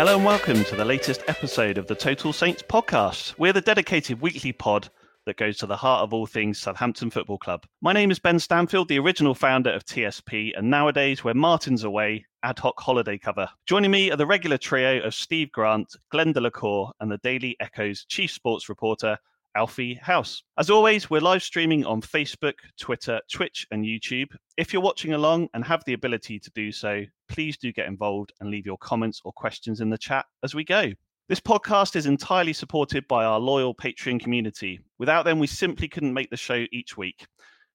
Hello and welcome to the latest episode of the Total Saints podcast. We're the dedicated weekly pod that goes to the heart of all things Southampton Football Club. My name is Ben Stanfield, the original founder of TSP, and nowadays, when Martin's away, ad hoc holiday cover. Joining me are the regular trio of Steve Grant, Glen de la Cour, and the Daily Echo's chief sports reporter, Alfie House. As always, we're live streaming on Facebook, Twitter, Twitch, and YouTube. If you're watching along and have the ability to do so, please do get involved and leave your comments or questions in the chat as we go. This podcast is entirely supported by our loyal Patreon community. Without them, we simply couldn't make the show each week.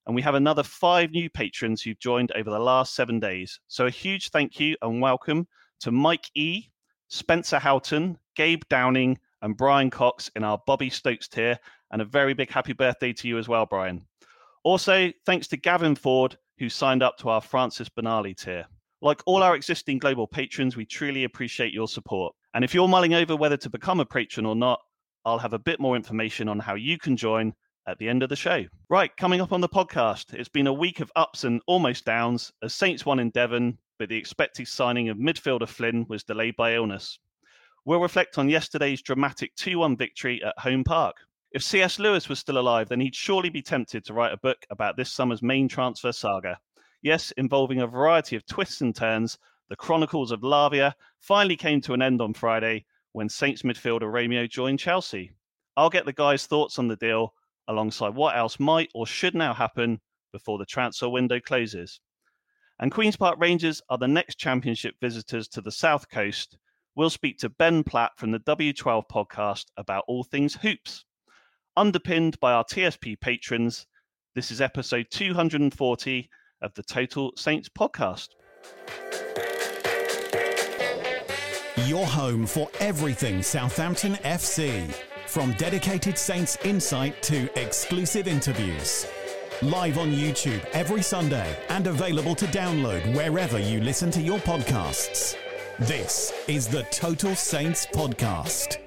And we have another five new patrons who've joined over the last seven days. So a huge thank you and welcome to Mike E, Spencer Houghton, Gabe Downing, and Brian Cox in our Bobby Stokes tier. And a very big happy birthday to you as well, Brian. Also, thanks to Gavin Ford, who signed up to our Francis Benali tier. Like all our existing global patrons, we truly appreciate your support. And if you're mulling over whether to become a patron or not, I'll have a bit more information on how you can join at the end of the show. Right, coming up on the podcast, it's been a week of ups and almost downs as Saints won in Devon, but the expected signing of midfielder Flynn was delayed by illness. We'll reflect on yesterday's dramatic 2 1 victory at Home Park. If C.S. Lewis was still alive, then he'd surely be tempted to write a book about this summer's main transfer saga. Yes, involving a variety of twists and turns, the Chronicles of Lavia finally came to an end on Friday when Saints midfielder Romeo joined Chelsea. I'll get the guys' thoughts on the deal alongside what else might or should now happen before the transfer window closes. And Queen's Park Rangers are the next championship visitors to the South Coast. We'll speak to Ben Platt from the W12 podcast about all things hoops. Underpinned by our TSP patrons, this is episode 240 of the Total Saints podcast. Your home for everything Southampton FC. From dedicated Saints insight to exclusive interviews. Live on YouTube every Sunday and available to download wherever you listen to your podcasts. This is the Total Saints Podcast.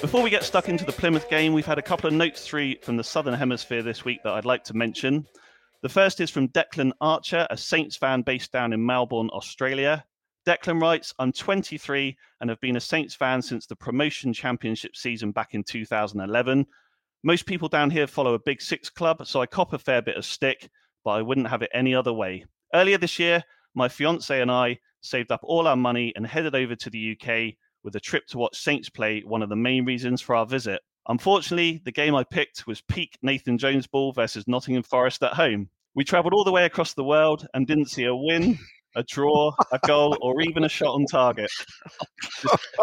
Before we get stuck into the Plymouth game, we've had a couple of notes through from the Southern Hemisphere this week that I'd like to mention. The first is from Declan Archer, a Saints fan based down in Melbourne, Australia. Declan writes, I'm 23 and have been a Saints fan since the promotion championship season back in 2011. Most people down here follow a big six club, so I cop a fair bit of stick, but I wouldn't have it any other way. Earlier this year, my fiance and I saved up all our money and headed over to the UK with a trip to watch Saints play, one of the main reasons for our visit. Unfortunately, the game I picked was peak Nathan Jones ball versus Nottingham Forest at home. We travelled all the way across the world and didn't see a win, a draw, a goal, or even a shot on target.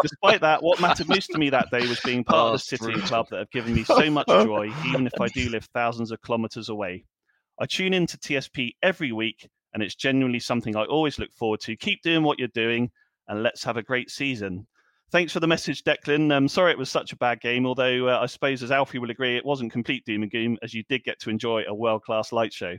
Despite that, what mattered most to me that day was being part of oh, the city and club that have given me so much joy, even if I do live thousands of kilometres away. I tune in to TSP every week, and it's genuinely something I always look forward to. Keep doing what you're doing, and let's have a great season. Thanks for the message, Declan. I'm sorry it was such a bad game, although uh, I suppose, as Alfie will agree, it wasn't complete doom and gloom, as you did get to enjoy a world class light show.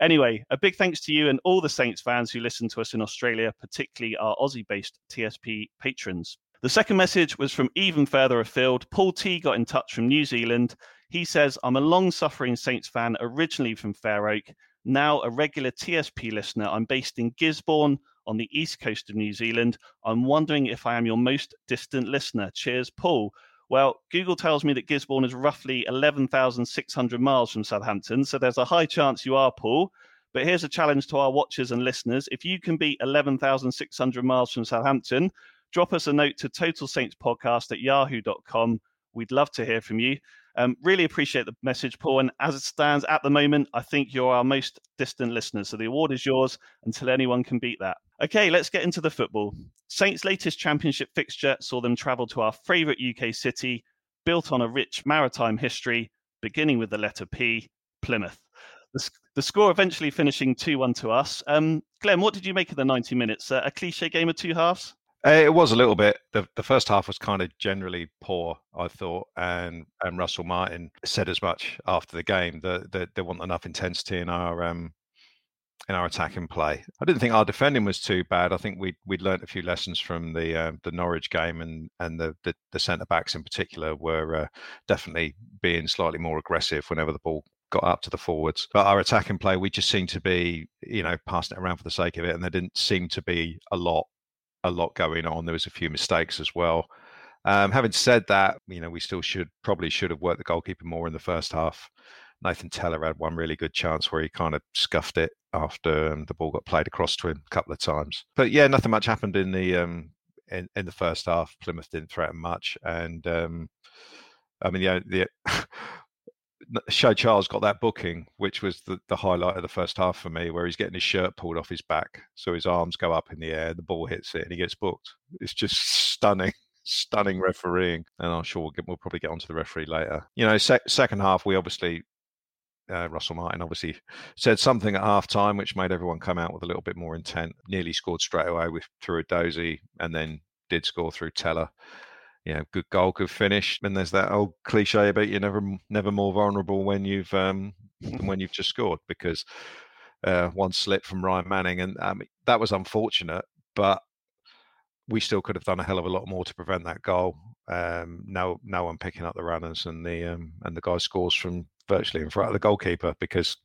Anyway, a big thanks to you and all the Saints fans who listen to us in Australia, particularly our Aussie based TSP patrons. The second message was from even further afield. Paul T got in touch from New Zealand. He says, I'm a long suffering Saints fan, originally from Fair Oak, now a regular TSP listener. I'm based in Gisborne on the east coast of New Zealand. I'm wondering if I am your most distant listener. Cheers, Paul. Well, Google tells me that Gisborne is roughly 11,600 miles from Southampton, so there's a high chance you are, Paul. But here's a challenge to our watchers and listeners. If you can beat 11,600 miles from Southampton, drop us a note to Total Saints Podcast at yahoo.com. We'd love to hear from you. Um, really appreciate the message, Paul. And as it stands at the moment, I think you're our most distant listener. So the award is yours until anyone can beat that. Okay, let's get into the football. Saints' latest championship fixture saw them travel to our favourite UK city, built on a rich maritime history, beginning with the letter P, Plymouth. The, the score eventually finishing 2 1 to us. Um, Glen, what did you make of the 90 minutes? Uh, a cliche game of two halves? It was a little bit. The, the first half was kind of generally poor, I thought, and and Russell Martin said as much after the game that, that there wasn't enough intensity in our um, in our attacking play. I didn't think our defending was too bad. I think we we'd learnt a few lessons from the uh, the Norwich game, and and the the, the centre backs in particular were uh, definitely being slightly more aggressive whenever the ball got up to the forwards. But our attacking play, we just seemed to be, you know, passing it around for the sake of it, and there didn't seem to be a lot a lot going on. There was a few mistakes as well. Um, having said that, you know, we still should probably should have worked the goalkeeper more in the first half. Nathan Tella had one really good chance where he kind of scuffed it after um, the ball got played across to him a couple of times. But yeah, nothing much happened in the um, in, in the first half. Plymouth didn't threaten much, and um, I mean, the, the Shea Charles got that booking, which was the, the highlight of the first half for me, where he's getting his shirt pulled off his back, so his arms go up in the air, the ball hits it, and he gets booked. It's just stunning, stunning refereeing, and I'm sure we'll, get, we'll probably get onto the referee later. You know, sec- second half we obviously. Uh, Russell Martin obviously said something at half time, which made everyone come out with a little bit more intent. Nearly scored straight away with through Edozie, and then did score through Tella you know, good goal, good finish. And there's that old cliche about you're never never more vulnerable when you've um, than when you've just scored because uh, one slip from Ryan Manning, and um, that was unfortunate, but we still could have done a hell of a lot more to prevent that goal. Um, no, no one picking up the runners, and the um, and the guy scores from virtually in front of the goalkeeper because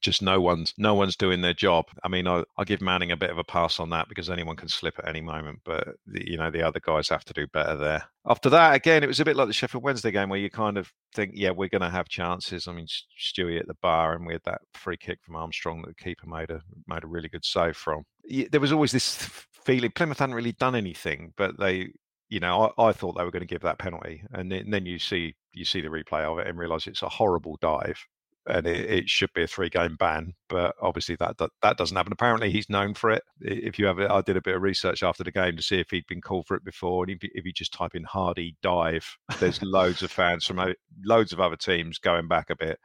just no one's no one's doing their job. I mean, I, I give Manning a bit of a pass on that because anyone can slip at any moment, but the, you know the other guys have to do better there. After that, again, it was a bit like the Sheffield Wednesday game where you kind of think, yeah, we're going to have chances. I mean, Stewie at the bar, and we had that free kick from Armstrong that the keeper made a made a really good save from. There was always this feeling Plymouth hadn't really done anything, but they you know, I, I, thought they were going to give that penalty, and then, and then, you see you see the replay of it and realise it's a horrible dive and it, it, should be a three game ban. But obviously that, that, that doesn't happen. Apparently he's known for it. If you have, I did a bit of research after the game to see if he'd been called for it before, and if, if you just type in Hardie dive, there's loads of fans from loads of other teams going back a bit.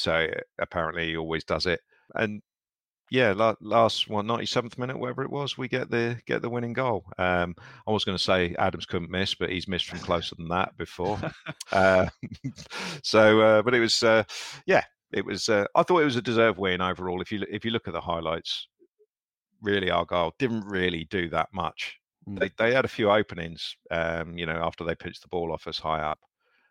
So apparently he always does it, and yeah, last one, 97th minute, whatever it was, we get the get the winning goal. Um, I was going to say Adams couldn't miss, but he's missed from closer than that before. uh, so, uh, but it was, uh, yeah, it was. Uh, I thought it was a deserved win overall. If you if you look at the highlights, really, Argyle didn't really do that much. Mm. They they had a few openings, um, you know, after they pitched the ball off us high up,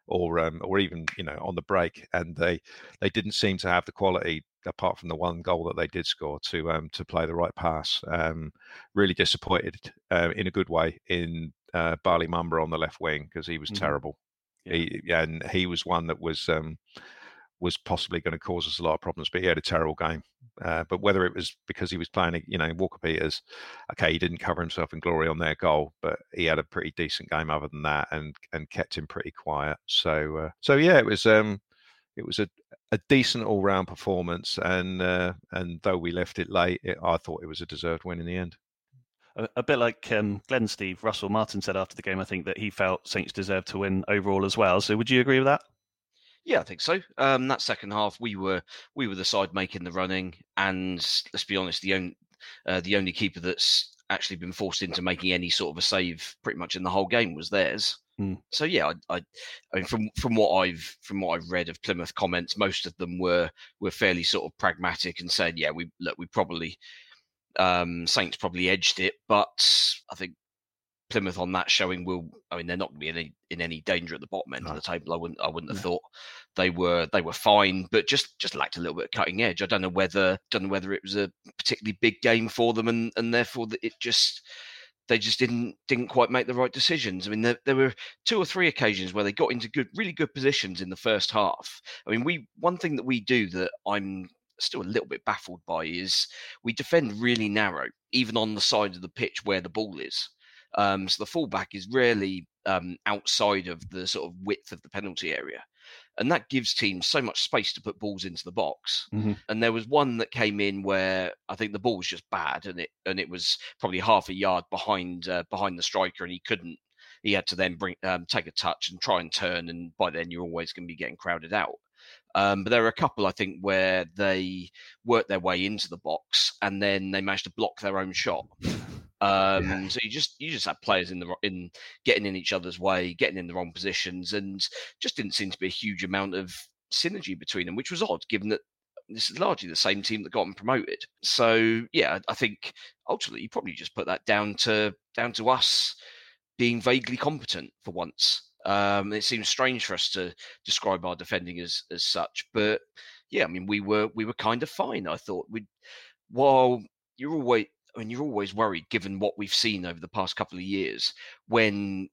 or um, or even you know on the break, and they they didn't seem to have the quality apart from the one goal that they did score to um, to play the right pass. Um, really disappointed uh, in a good way in uh, Bali Mumba on the left wing because he was mm-hmm. terrible. Yeah. He, and he was one that was um, was possibly going to cause us a lot of problems. But he had a terrible game. Uh, but whether it was because he was playing, you know, Walker Peters, okay, he didn't cover himself in glory on their goal, but he had a pretty decent game other than that, and and kept him pretty quiet. So uh, so yeah, it was um it was a, a decent all round performance, and uh, and though we left it late, it, I thought it was a deserved win in the end. A, a bit like um, Glen Steve Russell Martin said after the game, I think that he felt Saints deserved to win overall as well. So would you agree with that? Yeah, I think so. Um, that second half, we were we were the side making the running, and let's be honest, the only uh, the only keeper that's actually been forced into making any sort of a save pretty much in the whole game was theirs. Mm. So yeah, I, I, I mean, from from what I've from what I've read of Plymouth comments, most of them were were fairly sort of pragmatic and said, yeah, we look, we probably um, Saints probably edged it, but I think Plymouth on that showing will. I mean, they're not going to be in any, in any danger at the bottom end No. of the table. I wouldn't. I wouldn't have thought they were. They were fine, but just just lacked a little bit of cutting edge. I don't know whether don't know whether it was a particularly big game for them, and and therefore that it just they just didn't didn't quite make the right decisions. I mean, there, there were two or three occasions where they got into good, really good positions in the first half. I mean, we one thing that we do that I'm still a little bit baffled by is we defend really narrow, even on the side of the pitch where the ball is. Um, so the fullback is rarely um, outside of the sort of width of the penalty area. And that gives teams so much space to put balls into the box. Mhm. And there was one that came in where I think the ball was just bad, and it and it was probably half a yard behind uh, behind the striker, and he couldn't. He had to then bring um, take a touch and try and turn, and by then you're always going to be getting crowded out. Um, but there are a couple, I think, where they worked their way into the box and then they managed to block their own shot. Um, So you just you just had players in the in getting in each other's way, getting in the wrong positions, and just didn't seem to be a huge amount of synergy between them, which was odd, given that this is largely the same team that got them promoted. So yeah, I I think ultimately you probably just put that down to down to us being vaguely competent for once. Um, it seems strange for us to describe our defending as as such, but yeah, I mean we were we were kind of fine. I thought we, while you're always, I mean you're always worried given what we've seen over the past couple of years when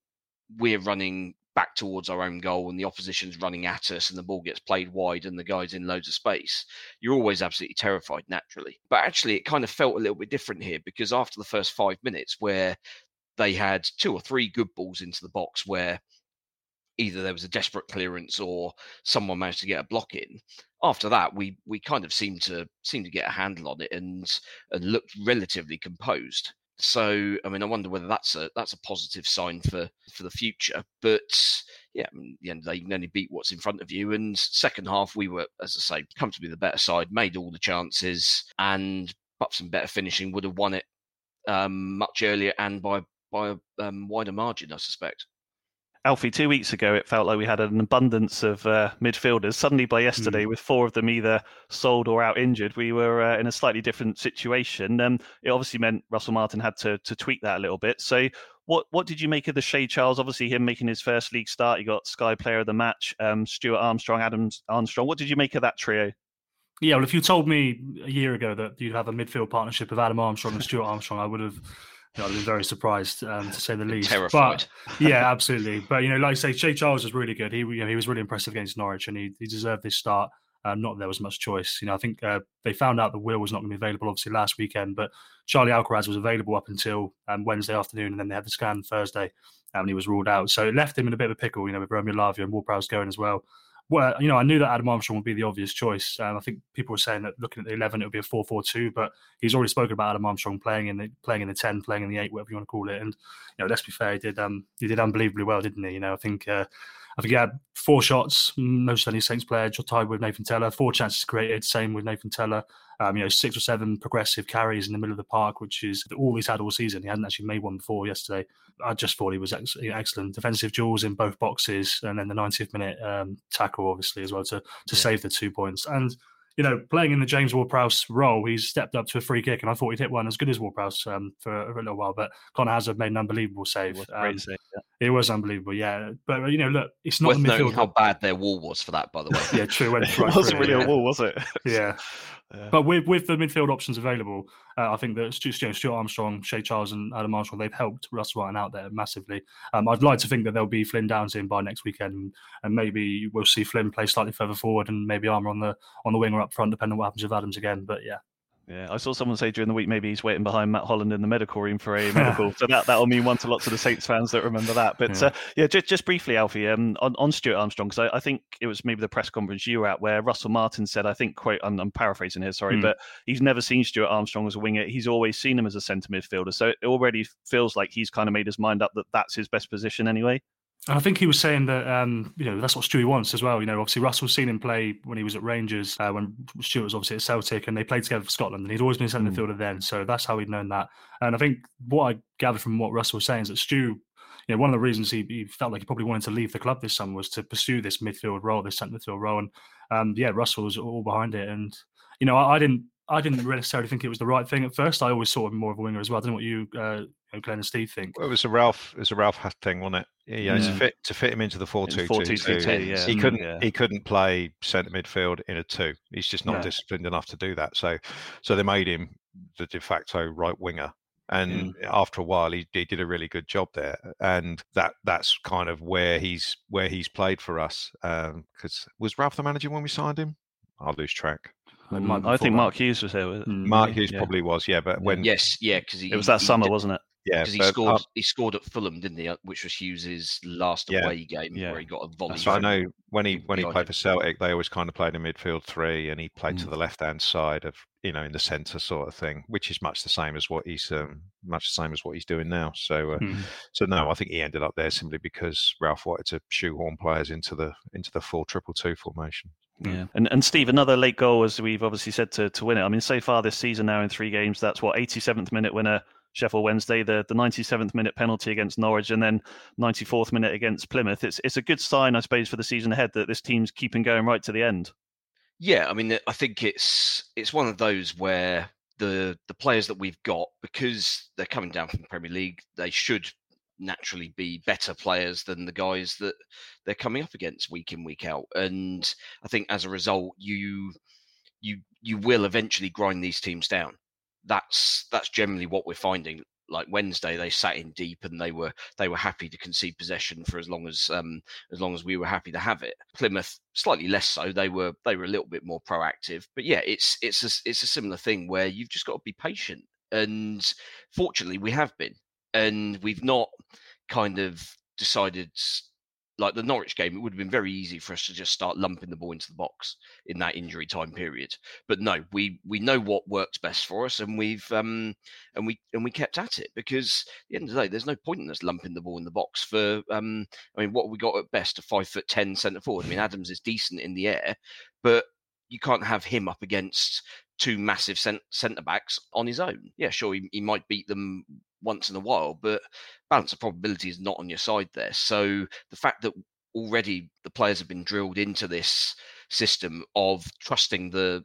we're running back towards our own goal and the opposition's running at us and the ball gets played wide and the guy's in loads of space, you're always absolutely terrified naturally. But actually, it kind of felt a little bit different here because after the first five minutes, where they had two or three good balls into the box where either there was a desperate clearance or someone managed to get a block in. After that, we we kind of seemed to seemed to get a handle on it and and looked relatively composed. So I mean, I wonder whether that's a that's a positive sign for for the future. But yeah, the end you can only beat what's in front of you. And second half, we were, as I say, comfortably the better side, made all the chances, and but some better finishing would have won it um, much earlier and by by a um, wider margin, I suspect. Alfie, two weeks ago, it felt like we had an abundance of uh, midfielders. Suddenly, by yesterday, with four of them either sold or out injured, we were uh, in a slightly different situation. Um, it obviously meant Russell Martin had to, to tweak that a little bit. So, what what did you make of the Shea Charles? Obviously, him making his first league start. You got Sky Player of the Match, um, Stuart Armstrong, Adams Armstrong. What did you make of that trio? Yeah, well, if you told me a year ago that you'd have a midfield partnership of Adam Armstrong and Stuart Armstrong, I would have, you know, I'd been very surprised um, to say the least. Terrified. But, yeah, absolutely. But you know, like I say, Shea Charles was really good. He, you know, he was really impressive against Norwich, and he, he deserved this start. Um, not that there was much choice. You know, I think uh, they found out that Will was not going to be available, obviously last weekend, but Charlie Alcaraz was available up until um, Wednesday afternoon, and then they had the scan Thursday, um, and he was ruled out. So it left him in a bit of a pickle. You know, with Romeo Lavia and Ward-Prowse going as well well, you know, I knew that Adam Armstrong would be the obvious choice. Um, I think people were saying that looking at the eleven, it would be a four-four-two. But he's already spoken about Adam Armstrong playing in the playing in the ten, playing in the eight, whatever you want to call it. And you know, let's be fair, he did um he did unbelievably well, didn't he? You know, I think uh, I think he had four shots, most of any Saints player, tied with Nathan Tella. Four chances created, same with Nathan Tella. Um, you know, six or seven progressive carries in the middle of the park, which is all he's had all season. He hadn't actually made one before yesterday. I just thought he was ex- excellent. Defensive duels in both boxes, and then the 90th minute um, tackle, obviously, as well to to save the two points. And you know, playing in the James Ward-Prowse role, he's stepped up to a free kick, and I thought he'd hit one as good as Ward-Prowse um, for, a little while. But Conor Hazard made an unbelievable save. Great Um, save, yeah. it was unbelievable, yeah. But you know, look, it's not Worth the midfield. how bad their wall was for that, by the way. yeah, true. Went It wasn't it, really a wall, was it? Yeah. But with with the midfield options available, uh, I think that you know, Stuart Armstrong, Shea Charles, and Adam Armstrong they've helped Russell Martin out there massively. Um, I'd like to think that there'll be Flynn Downes in by next weekend, and, and maybe we'll see Flynn play slightly further forward, and maybe Armour on the on the wing or up front, depending on what happens with Adams again. But yeah, Yeah, I saw someone say during the week maybe he's waiting behind Matt Holland in the medical room for a medical. so that that'll mean one to lots of the Saints fans that remember that. But Yeah. uh, yeah, just just briefly, Alfie, um, on, on Stuart Armstrong, because I, I think it was maybe the press conference you were at where Russell Martin said, I think, quote, I'm, I'm paraphrasing here, sorry, Hmm. but he's never seen Stuart Armstrong as a winger. He's always seen him as a centre midfielder. So it already feels like he's kind of made his mind up that that's his best position anyway. And I think he was saying that um, you know that's what Stewie wants as well. You know, obviously Russell's seen him play when he was at Rangers, uh, when Stuart was obviously at Celtic, and they played together for Scotland, and he'd always been a centre Mm. midfielder then. So that's how he'd known that. And I think what I gathered from what Russell was saying is that Stu you know, one of the reasons he, he, felt like he probably wanted to leave the club this summer was to pursue this midfield role, this centre midfield role, and um, yeah, Russell was all behind it. And you know, I, I, didn't, I didn't necessarily think it was the right thing at first. I always saw him more of a winger as well. I don't know what you, uh, Glen and Steve think. Well, it was a Ralph, it was a Ralph Hat thing, wasn't it? Yeah, yeah. To fit to fit him into the four two two. Yeah. He couldn't yeah. he couldn't play centre midfield in a two. He's just not disciplined enough to do that. So so they made him the de facto right winger and mm. after a while he, he, did a really good job there and that that's kind of where he's where he's played for us because um, was ralph the manager when we signed him i'll lose track mm, i think mark hughes was there mark hughes yeah. probably was yeah but when yes yeah because it was that summer did, wasn't it yeah, because he scored. Uh, he scored at Fulham, didn't he? Uh, which was Hughes's last yeah, away game, yeah. where he got a volley. So I know when he when he played for Celtic, they always kind of played in midfield three, and he played mm. to the left hand side of you know in the centre sort of thing, which is much the same as what he's um, much the same as what he's doing now. So uh, mm. so no, I think he ended up there simply because Ralph wanted to shoehorn players into the into the four triple two formation. Hmm. Yeah, and and Steve, another late goal as we've obviously said to to win it. I mean, so far this season now in three games, that's what 87th minute winner Sheffield Wednesday, the, the 97th minute penalty against Norwich, and then 94th minute against Plymouth. It's it's a good sign, I suppose, for the season ahead that this team's keeping going right to the end. Yeah, I mean, I think it's it's one of those where the the players that we've got, because they're coming down from the Premier League, they should naturally be better players than the guys that they're coming up against week in week out. And I think as a result, you you you will eventually grind these teams down that's that's generally what we're finding. Like Wednesday, they sat in deep and they were they were happy to concede possession for as long as um, as long as we were happy to have it. Plymouth slightly less so. They were they were a little bit more proactive. But yeah, it's it's a, it's a similar thing where you've just got to be patient. And fortunately, we have been, and we've not kind of decided like the Norwich game, it would have been very easy for us to just start lumping the ball into the box in that injury time period. But no, we we know what works best for us, and we've um and we and we kept at it because at the end of the day, there's no point in us lumping the ball in the box for um. I mean, what we got at best a five foot ten centre forward. I mean, Adams is decent in the air, but you can't have him up against two massive centre backs on his own. Yeah, sure, he, he might beat them once in a while, but balance of probability is not on your side there. So the fact that already the players have been drilled into this system of trusting the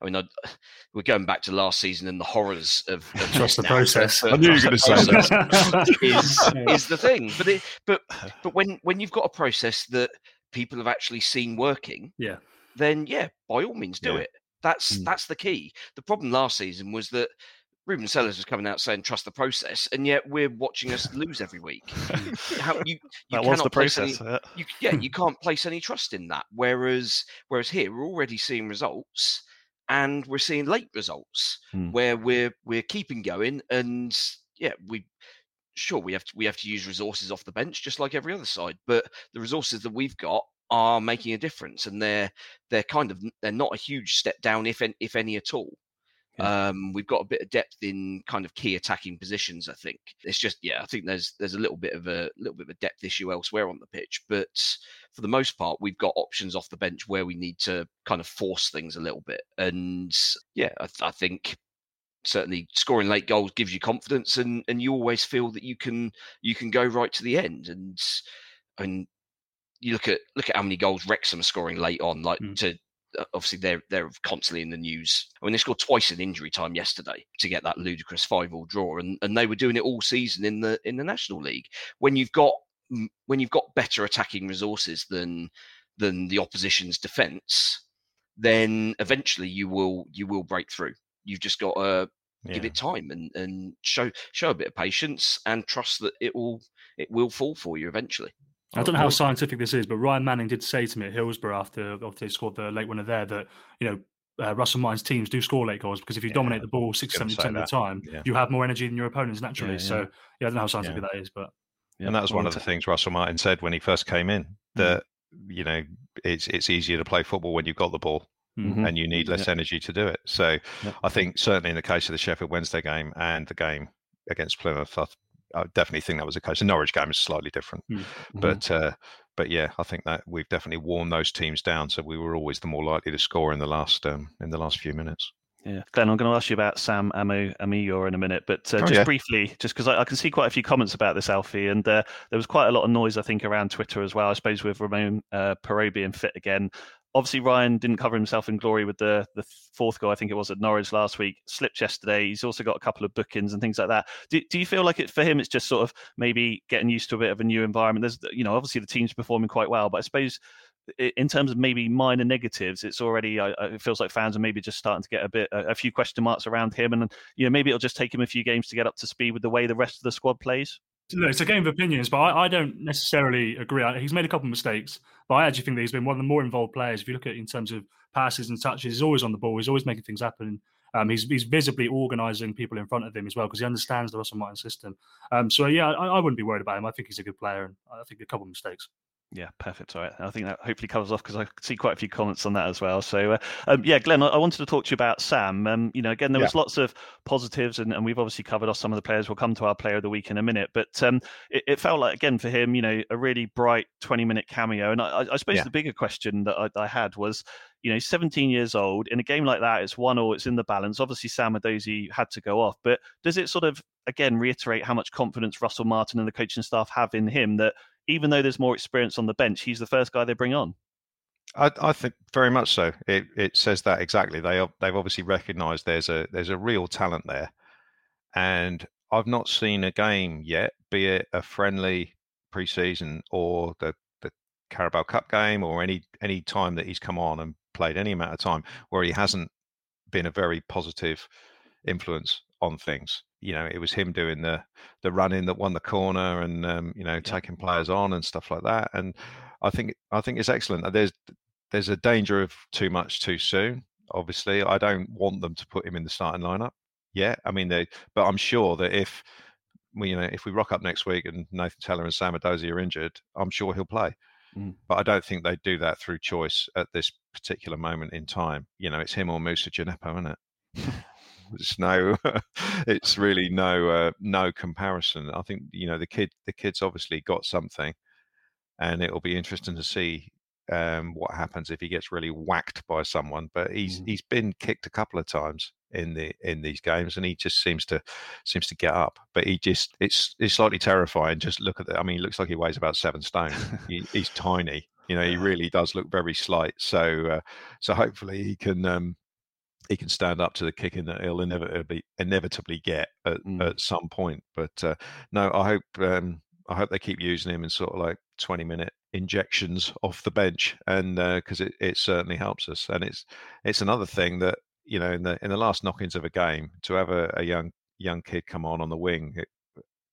I mean, I, we're going back to last season and the horrors of, of trust the process. I knew you were going to say that. is, is the thing, but it, but but when when you've got a process that people have actually seen working, yeah, then yeah, by all means do yeah. it. That's mm. that's the key. The problem last season was that Ruben Selles was coming out saying trust the process, and yet we're watching us lose every week. How, you, you that was the process. Any, you, yeah, you can't place any trust in that. Whereas, whereas here we're already seeing results, and we're seeing late results hmm. where we're we're keeping going, and yeah, we sure we have to we have to use resources off the bench just like every other side, but the resources that we've got are making a difference, and they're they're kind of they're not a huge step down if if any at all. Um, we've got a bit of depth in kind of key attacking positions. I think it's just yeah. I think there's there's a little bit of a little bit of a depth issue elsewhere on the pitch, but for the most part, we've got options off the bench where we need to kind of force things a little bit. And yeah, I, I think certainly scoring late goals gives you confidence, and and you always feel that you can you can go right to the end. And and you look at look at how many goals Wrexham are scoring late on, like mm. to obviously they're they're constantly in the news. I mean, they scored twice in injury time yesterday to get that ludicrous five-all draw, and and they were doing it all season in the in the National League. When you've got when you've got better attacking resources than than the opposition's defence, then eventually you will you will break through. You've just got to yeah. give it time and and show show a bit of patience and trust that it will it will fall for you eventually. I don't know how scientific this is, but Ryan Manning did say to me at Hillsborough after, after they scored the late winner there that you know uh, Russell Martin's teams do score late goals because if you yeah, dominate the ball 60 70 percent of the time, yeah. you have more energy than your opponents naturally. Yeah, so yeah, I don't know how scientific that is, but and that was one of the things Russell Martin said when he first came in mm. that mm. you know it's it's easier to play football when you've got the ball. Mm-hmm. And you need less energy to do it. So, I think certainly in the case of the Sheffield Wednesday game and the game against Plymouth, I definitely think that was the case. The Norwich game is slightly different, hmm. mm-hmm. but uh, but yeah, I think that we've definitely worn those teams down. So we were always the more likely to score in the last um, in the last few minutes. Yeah, Glen, I'm going to ask you about Sam Amo-Ameyaw in a minute, but uh, Oh, just yeah. briefly, just because I, I can see quite a few comments about this, Alfie, and uh, there was quite a lot of noise, I think, around Twitter as well. I suppose with Ramon uh, being fit again. Obviously, Ryan didn't cover himself in glory with the the fourth goal. I think it was at Norwich last week. Slipped yesterday. He's also got a couple of bookings and things like that. Do, do you feel like it for him? It's just sort of maybe getting used to a bit of a new environment. There's, you know, obviously the team's performing quite well, but I suppose in terms of maybe minor negatives, it's already it feels like fans are maybe just starting to get a bit a few question marks around him, and you know maybe it'll just take him a few games to get up to speed with the way the rest of the squad plays. Look, it's a game of opinions, but I, I don't necessarily agree. He's made a couple of mistakes, but I actually think that he's been one of the more involved players. If you look at in terms of passes and touches, he's always on the ball. He's always making things happen. Um, he's, he's visibly organising people in front of him as well because he understands the Russell Martin system. Um, so yeah, I, I wouldn't be worried about him. I think he's a good player, and I think a couple of mistakes. Yeah, perfect. All right. I think that hopefully covers off because I see quite a few comments on that as well. So, uh, um, yeah, Glen, I, I wanted to talk to you about Sam. Um, you know, again, there was lots of positives, and, and we've obviously covered off some of the players. We'll come to our player of the week in a minute, but um, it, it felt like again for him, you know, a really bright twenty-minute cameo. And I, I suppose Yeah. the bigger question that I, I had was, you know, 17 years old in a game like that. It's one or it's in the balance. Obviously, Sam Edozie had to go off, but does it sort of again reiterate how much confidence Russell Martin and the coaching staff have in him that even though there's more experience on the bench, he's the first guy they bring on. I, I think very much so. It it says that exactly. They they've obviously recognised there's a there's a real talent there, and I've not seen a game yet, be it a friendly preseason or the the Carabao Cup game or any any time that he's come on and played any amount of time where he hasn't been a very positive influence on things. You know, it was him doing the the running that won the corner and um, you know taking players on and stuff like that. And I think I think it's excellent. There's there's a danger of too much too soon. Obviously, I don't want them to put him in the starting lineup yet. I mean, they, but I'm sure that if we, you know, if we rock up next week and Nathan Tella and Sam Edozie are injured, I'm sure he'll play. Mm. But I don't think they do that through choice at this particular moment in time. You know, it's him or Moussa Djenepo, isn't it? It's no, it's really no uh, no comparison. I think you know the kid the kid's obviously got something, and it'll be interesting to see um, what happens if he gets really whacked by someone. But he's he's been kicked a couple of times in the in these games, and he just seems to seems to get up. But he just it's it's slightly terrifying. Just look at that. I mean, he looks like he weighs about seven stone. he, he's tiny. You know, he really does look very slight. So uh, so hopefully he can. Um, he can stand up to the kicking that he'll inevitably inevitably get at, at some point. But uh, no, I hope um, I hope they keep using him in sort of like twenty minute injections off the bench, and because it, it certainly helps us. And it's it's another thing that you know in the in the last knockings of a game to have a, a young young kid come on on the wing. It,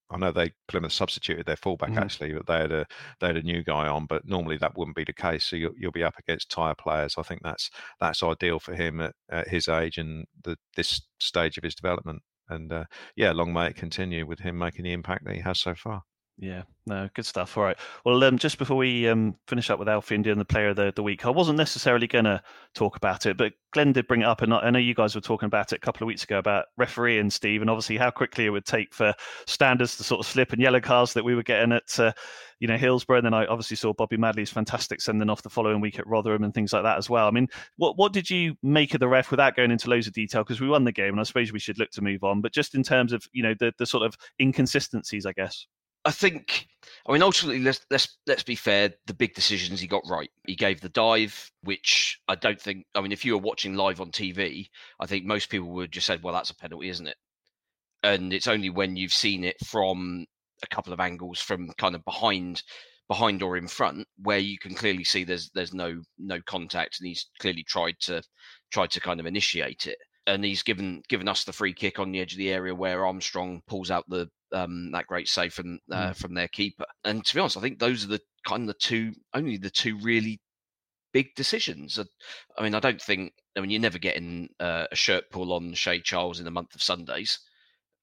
I know they Plymouth substituted their fullback Mhm. actually, but they had a they had a new guy on. But normally that wouldn't be the case. So you'll, you'll be up against tire players. I think that's that's ideal for him at, at his age and the, this stage of his development. And uh, yeah, long may it continue with him making the impact that he has so far. Yeah, no, good stuff. All right. Well, um, just before we um, finish up with Alfie and doing the player of the, the week, I wasn't necessarily going to talk about it, but Glen did bring it up, and I I know you guys were talking about it a couple of weeks ago about refereeing, Steve, and obviously how quickly it would take for standards to sort of slip and yellow cards that we were getting at, uh, you know, Hillsborough. And then I obviously saw Bobby Madley's fantastic sending off the following week at Rotherham and things like that as well. I mean, what what did you make of the ref without going into loads of detail because we won the game, and I suppose we should look to move on. But just in terms of you know the the sort of inconsistencies, I guess. I think, I mean, ultimately, let's let's let's be fair. The big decisions he got right. He gave the dive, which I don't think. I mean, if you were watching live on TV, I think most people would just said, "Well, that's a penalty, isn't it?" And it's only when you've seen it from a couple of angles, from kind of behind, behind or in front, where you can clearly see there's there's no no contact, and he's clearly tried to tried to kind of initiate it. And he's given given us the free kick on the edge of the area where Armstrong pulls out the um, that great save from uh, from their keeper. And to be honest, I think those are the kind of the two only the two really big decisions. I mean, I don't think. I mean, you're never getting uh, a shirt pull on Shea Charles in the month of Sundays.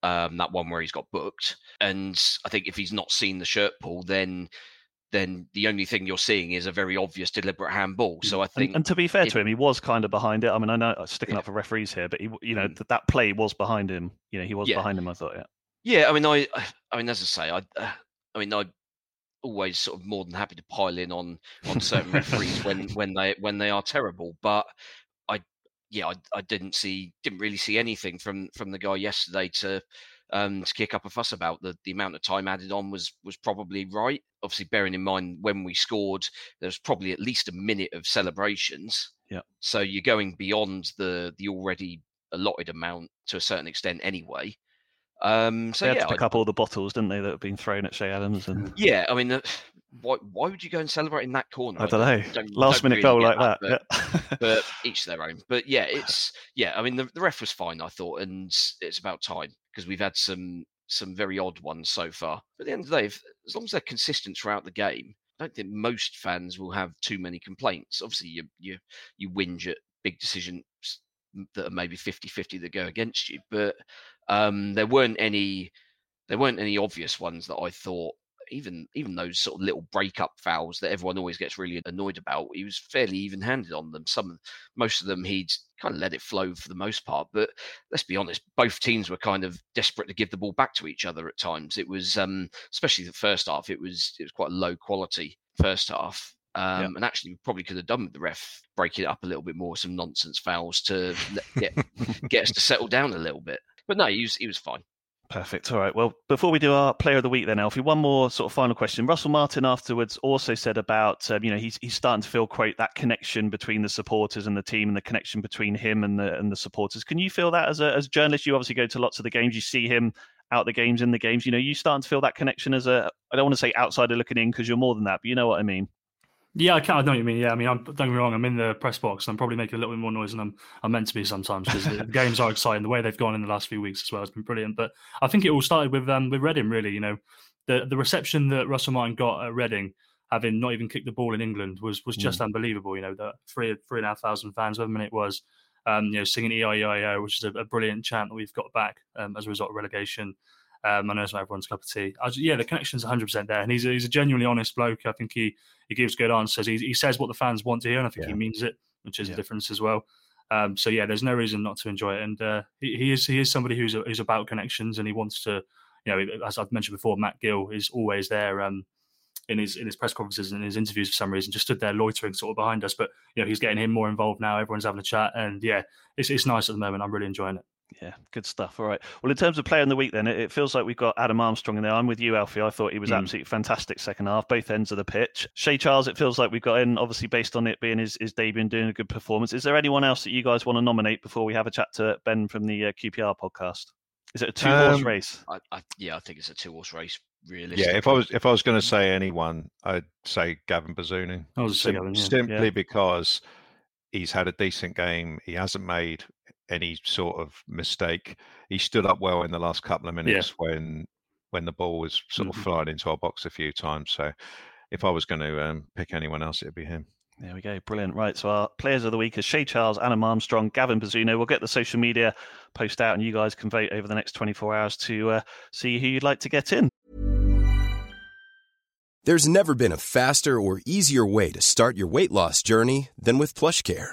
Um, that one where he's got booked, and I think if he's not seen the shirt pull, then then the only thing you're seeing is a very obvious deliberate handball. Mm. So I think, and to be fair if- to him, he was kind of behind it. I mean, I know I'm sticking up for referees here, but he, you know, mm. that that play was behind him. You know, he was Yeah. behind him. I thought, yeah. Yeah, I mean, I, I mean, as I say, I, uh, I mean, I always sort of more than happy to pile in on on certain referees when when they when they are terrible, but I, yeah, I, I didn't see, didn't really see anything from from the guy yesterday to um, to kick up a fuss about. The the amount of time added on was was probably right. Obviously, bearing in mind when we scored, there was probably at least a minute of celebrations. Yeah. So you're going beyond the the already allotted amount to a certain extent anyway. Um, so they had yeah, to pick I- up all the bottles, didn't they, that have been thrown at Che Adams? And yeah, I mean, uh, why why would you go and celebrate in that corner? I don't know, don't- last don't minute really goal like that. but- yeah. but each their own. But yeah, it's yeah. I mean, the, the ref was fine, I thought, and it's about time because we've had some some very odd ones so far. But at the end of the day, if, as long as they're consistent throughout the game, I don't think most fans will have too many complaints. Obviously, you you you whinge at big decisions that are maybe 50-50 that go against you, but um, there weren't any there weren't any obvious ones that I thought even even those sort of little breakup fouls that everyone always gets really annoyed about, he was fairly even-handed on them. Some, most of them, he'd kind of let it flow for the most part. But let's be honest, both teams were kind of desperate to give the ball back to each other at times. It was, um, especially the first half, it was it was quite low quality first half. Um, And actually, we probably could have done with the ref breaking it up a little bit more, some nonsense fouls to let, get get us to settle down a little bit. But no, he was he was fine. Perfect. All right. Well, before we do our player of the week, then Alfie, one more sort of final question. Russell Martin afterwards also said about um, you know he's he's starting to feel quite that connection between the supporters and the team, and the connection between him and the and the supporters. Can you feel that as a as a journalist? You obviously go to lots of the games. You see him out the games in the games. You know, you starting to feel that connection as a I don't want to say outsider looking in because you're more than that, but you know what I mean. Yeah, I, can, I know what you mean. Yeah, I mean, I'm, don't get me wrong. I'm in the press box. and I'm probably making a little bit more noise than I'm, I'm meant to be sometimes because the games are exciting. The way they've gone in the last few weeks as well has been brilliant. But I think it all started with um, with Reading. Really, you know, the the reception that Russell Martin got at Reading, having not even kicked the ball in England, was was just unbelievable. You know, the three three and a half thousand fans, whatever minute it was, um, you know, singing EIEIO, which is a, a brilliant chant that we've got back um, as a result of relegation. Um, I know it's not everyone's cup of tea. I was- yeah, the connection's 100% there. And he's a, he's a genuinely honest bloke. I think he, he gives good answers. He, he says what the fans want to hear, and I think he means it, which is Yeah. a difference as well. Um, so yeah, there's no reason not to enjoy it. And uh, he, he is he is somebody who's who's about connections, and he wants to, you know, as I've mentioned before, Matt Gill is always there um, in his in his press conferences and his interviews for some reason, just stood there loitering sort of behind us. But you know, he's getting him more involved now. Everyone's having a chat, and yeah, it's it's nice at the moment. I'm really enjoying it. Yeah, good stuff. All right. Well, in terms of player in the week, then it, it feels like we've got Adam Armstrong in there. I'm with you, Alfie. I thought he was Mm. absolutely fantastic second half, both ends of the pitch. Shea Charles, it feels like we've got in, obviously based on it being his, his debut and doing a good performance. Is there anyone else that you guys want to nominate before we have a chat to Ben from the uh, QPR podcast? Is it a two horse Um, race? I, I, yeah, I think it's a two horse race. Realistically, Yeah, if I was if I was going to say anyone, I'd say Gavin Bazunu. I was just Sim- saying, yeah. simply Yeah. because he's had a decent game. He hasn't made any sort of mistake. He stood up well in the last couple of minutes when when the ball was sort of Mhm. flying into our box a few times. So if I was going to um, pick anyone else, it'd be him. There we go. Brilliant. Right. So our players of the week are Shea Charles, Adam Armstrong, Gavin Bazunu. We'll get the social media post out and you guys can vote over the next 24 hours to uh, see who you'd like to get in. There's never been a faster or easier way to start your weight loss journey than with PlushCare.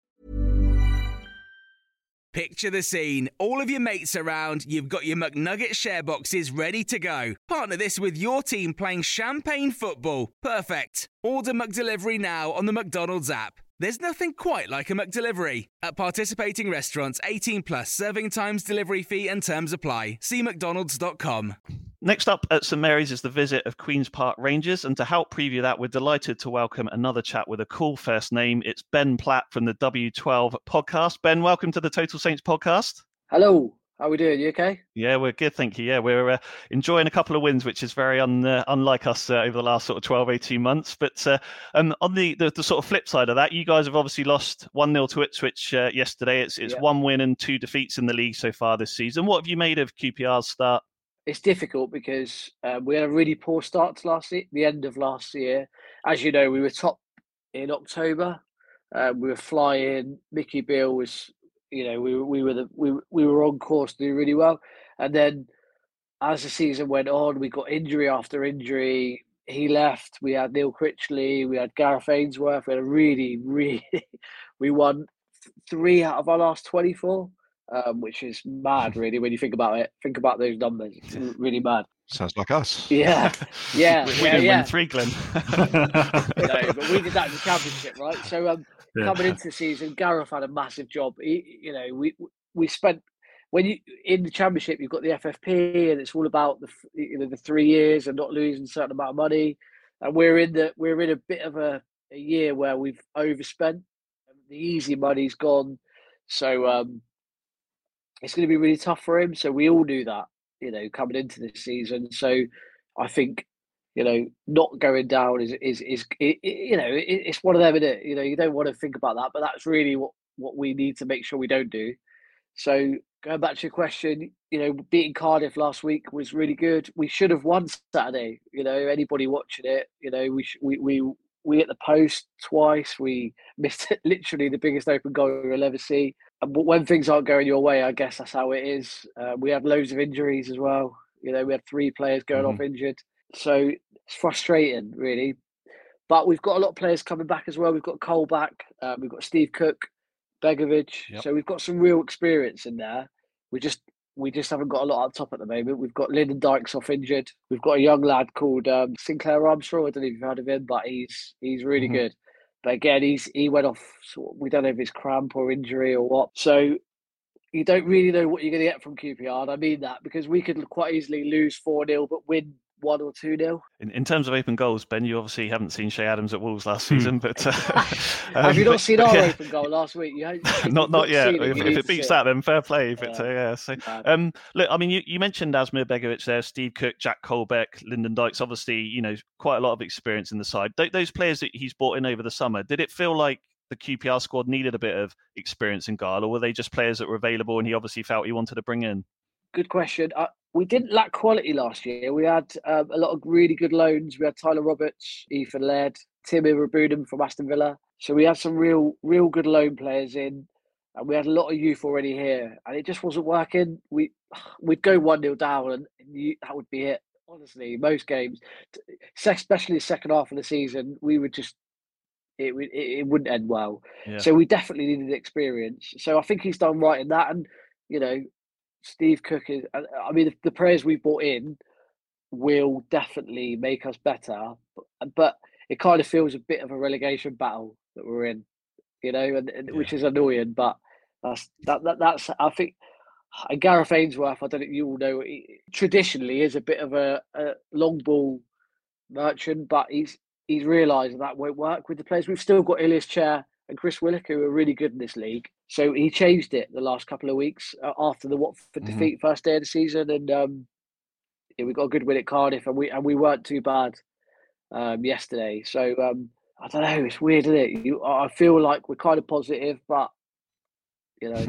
Picture the scene. All of your mates around, you've got your McNugget share boxes ready to go. Partner this with your team playing champagne football. Perfect. Order McDelivery now on the McDonald's app. There's nothing quite like a McDelivery. At participating restaurants, 18 plus serving times, delivery fee, and terms apply. See McDonald's.com. Next up at St Mary's is the visit of Queen's Park Rangers. And to help preview that, we're delighted to welcome another chat with a cool first name. It's Ben Platt from the W12 podcast. Ben, welcome to the Total Saints podcast. Hello, how we doing? You okay? Yeah, we're good, thank you. Yeah, we're uh, enjoying a couple of wins, which is very un, uh, unlike us uh, over the last sort of 12, 18 months. But uh, um, on the, the, the sort of flip side of that, you guys have obviously lost 1 0 to Ipswich uh, yesterday. It's, it's Yeah. one win and two defeats in the league so far this season. What have you made of QPR's start? It's difficult because um, we had a really poor start to last year, the end of last year. As you know, we were top in October. Uh, we were flying. Mickey Beale was, you know, we were we were the we we were on course to do really well, and then as the season went on, we got injury after injury. He left. We had Neil Critchley. We had Gareth Ainsworth. We had a really, really. we won three out of our last twenty-four, um, which is mad, really, when you think about it. Think about those numbers. It's really mad. Sounds like us. Yeah, yeah, we, we yeah, didn't yeah. win three, Glen. no, but we did that in the championship, right? So um, Yeah. coming into the season, Gareth had a massive job. He, you know, we we spent when you in the championship, you've got the FFP, and it's all about the you know the three years and not losing a certain amount of money. And we're in the we're in a bit of a, a year where we've overspent. The easy money's gone, so um, it's going to be really tough for him. So we all knew that, you know, coming into this season. So I think you know, not going down is is is you know it, it's one of them, is it? You know, you don't want to think about that, but that's really what what we need to make sure we don't do. So going back to your question, you know, beating Cardiff last week was really good. We should have won Saturday. You know, anybody watching it, you know, we sh- we we we hit the post twice. We missed literally the biggest open goal you'll ever see. And But when things aren't going your way, I guess that's how it is. Uh, we had loads of injuries as well. You know, we had three players going off injured. So it's frustrating, really. But we've got a lot of players coming back as well. We've got Cole back. Uh, we've got Steve Cook, Begovic. Yep. So we've got some real experience in there. We just we just haven't got a lot up top at the moment. We've got Lyndon Dykes off injured. We've got a young lad called um, Sinclair Armstrong. I don't know if you've heard of him, but he's he's really Mhm. good. But again, he's he went off. Sort of, we don't know if it's cramp or injury or what. So you don't really know what you're going to get from QPR. And I mean that because we could quite easily lose four 0 but win one or two nil. In, in terms of open goals, Ben, you obviously haven't seen Che Adams at Wolves last Hmm. season, but uh, Have you um, not but- seen but our yeah. open goal last week? You haven't- not not yet. it, If, if it beats see that, then fair play. But Yeah. uh, yeah, so um, look, I mean, you, you mentioned Asmir Begovic there, Steve Cook, Jack Colback, Lyndon Dykes. Obviously, you know, quite a lot of experience in the side. Th- those players that he's brought in over the summer, did it feel like the QPR squad needed a bit of experience in guile, or were they just players that were available and he obviously felt he wanted to bring in? Good question. Uh, we didn't lack quality last year. We had um, a lot of really good loans. We had Tyler Roberts, Ethan Laird, Tim Ibrahim from Aston Villa. So we had some real, real good loan players in, and we had a lot of youth already here, and it just wasn't working. We we'd go one 0 down, and you, that would be it. Honestly, most games, especially the second half of the season, we would just it would it, it wouldn't end well. Yeah. So we definitely needed experience. So I think he's done right in that, and you know, Steve Cook is. I uh, I mean, the, players we brought in will definitely make us better, but, uh, but it kind of feels a bit of a relegation battle that we're in, you know, and, and which is annoying. But that's that, that that's I think. And Gareth Ainsworth, I don't know you all know, he, traditionally is a bit of a, a long ball merchant, but he's he's realised that won't work with the players. We've still got Ilias Chair and Chris Willock who are really good in this league. So he changed it the last couple of weeks uh, after the Watford Mhm. defeat first day of the season, and um, yeah, we got a good win at Cardiff, and we and we weren't too bad um, yesterday. So um, I don't know, it's weird, isn't it? You, I feel like we're kind of positive, but you know,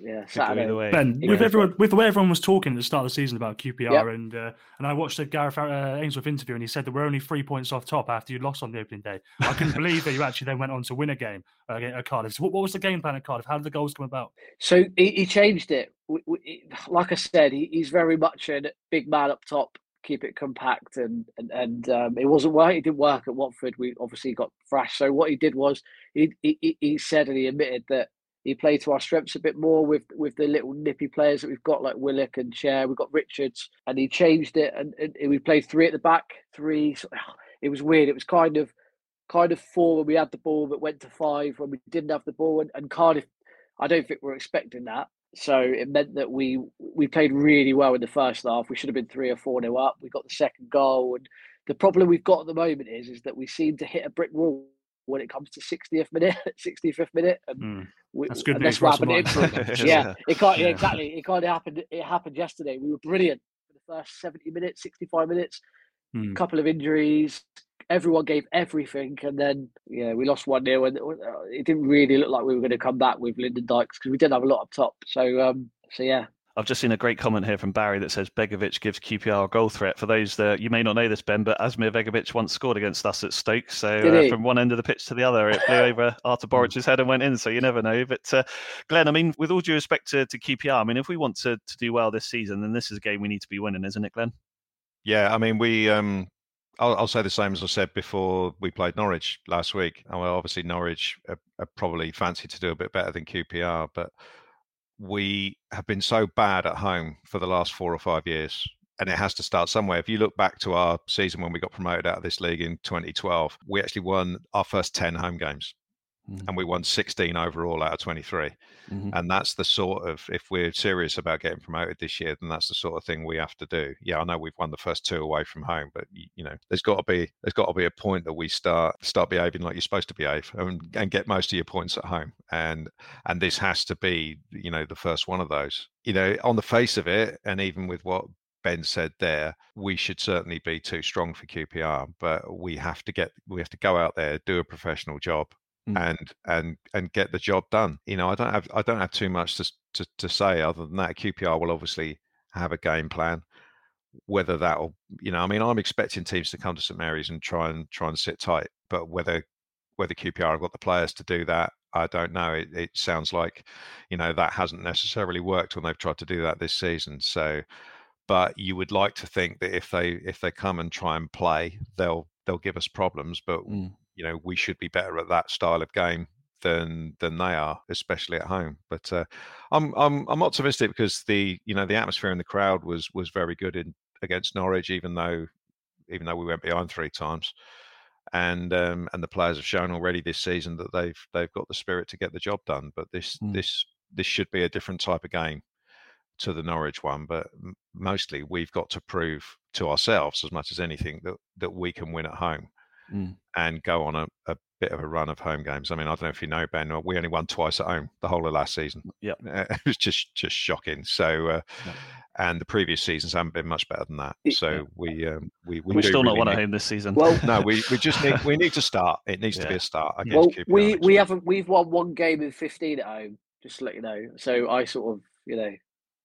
yeah, Saturday. way. Ben, Yeah. with everyone, with the way everyone was talking at the start of the season about QPR, Yep. and uh, and I watched the Gareth uh, Ainsworth interview, and he said that we're only three points off top after you lost on the opening day. I couldn't believe that you actually then went on to win a game uh, at Cardiff. So what, what was the game plan at Cardiff? How did the goals come about? So he, he changed it. W- w- he- Like I said, he, he's very much a big man up top, keep it compact, and and, and um, it wasn't work. It didn't work at Watford. We obviously got thrashed. So what he did was he he, he- he said and he admitted that he played to our strengths a bit more with with the little nippy players that we've got like Willock and Chair. We've got Richards, and he changed it, and, and we played three at the back, three. It was weird. It was kind of kind of four when we had the ball, but went to five when we didn't have the ball, and, and Cardiff. I don't think we're expecting that. So it meant that we we played really well in the first half. We should have been three or four nil up. We got the second goal, and the problem we've got at the moment is is that we seem to hit a brick wall when it comes to 60th minute, 65th minute, and Mm. we, That's good and news that's for us happened. on at mine. Ipswich. yeah, it can't. Yeah, Yeah. exactly. It kind of happened. It happened yesterday. We were brilliant for the first 70 minutes, 65 minutes. Hmm. couple of injuries. Everyone gave everything, and then yeah, we lost one 0 and uh, it didn't really look like we were going to come back with Lyndon Dykes because we didn't have a lot up top. So um, so yeah, I've just seen a great comment here from Barry that says Begovic gives QPR a goal threat. For those that you may not know this, Ben, but Asmir Begovic once scored against us at Stoke. So uh, from one end of the pitch to the other, it flew over Artur Boruc's head and went in. So you never know. But uh, Glen, I mean, with all due respect to, to QPR, I mean, if we want to, to do well this season, then this is a game we need to be winning, isn't it, Glen? Yeah, I mean, we. Um, I'll, I'll, say the same as I said before we played Norwich last week. Well, obviously Norwich are, are probably fancy to do a bit better than QPR, but we have been so bad at home for the last four or five years and it has to start somewhere. If you look back to our season when we got promoted out of this league in 2012, we actually won our first 10 home games mm-hmm. and we won 16 overall out of 23. Mm-hmm. And that's the sort of, if we're serious about getting promoted this year, then that's the sort of thing we have to do. Yeah, I know we've won the first two away from home, but you know, there's got to be there's got to be a point that we start start behaving like you're supposed to behave and, and get most of your points at home. And and this has to be, you know, the first one of those. You know, on the face of it, and even with what Ben said there, we should certainly be too strong for QPR, but we have to get we have to go out there, do a professional job, Mm. and and and get the job done. You know, I don't have I don't have too much to, to to say other than that. QPR will obviously have a game plan. Whether that'll, you know, I mean, I'm expecting teams to come to St Mary's and try and try and sit tight, but whether whether QPR have got the players to do that, I don't know. It, it sounds like, you know, that hasn't necessarily worked when they've tried to do that this season. So, but you would like to think that if they if they come and try and play, they'll they'll give us problems. But mm you know we should be better at that style of game than than they are, especially at home. But uh, I'm I'm I'm optimistic because the you know the atmosphere in the crowd was was very good in against Norwich, even though even though we went behind three times. And um, and the players have shown already this season that they've they've got the spirit to get the job done. But this mm. this this should be a different type of game to the Norwich one. But mostly we've got to prove to ourselves as much as anything that that we can win at home mm. and go on a, a, bit of a run of home games. I mean, I don't know if you know Ben, we only won twice at home the whole of last season. Yeah, it was just just shocking. So. Uh, yeah. And the previous seasons haven't been much better than that. So we um, we we are still not won at home this season. Well, no, we, we just need we need to start. It needs yeah. to be a start. Well, we we haven't we've won one game in fifteen at home. Just to let you know. So I sort of you know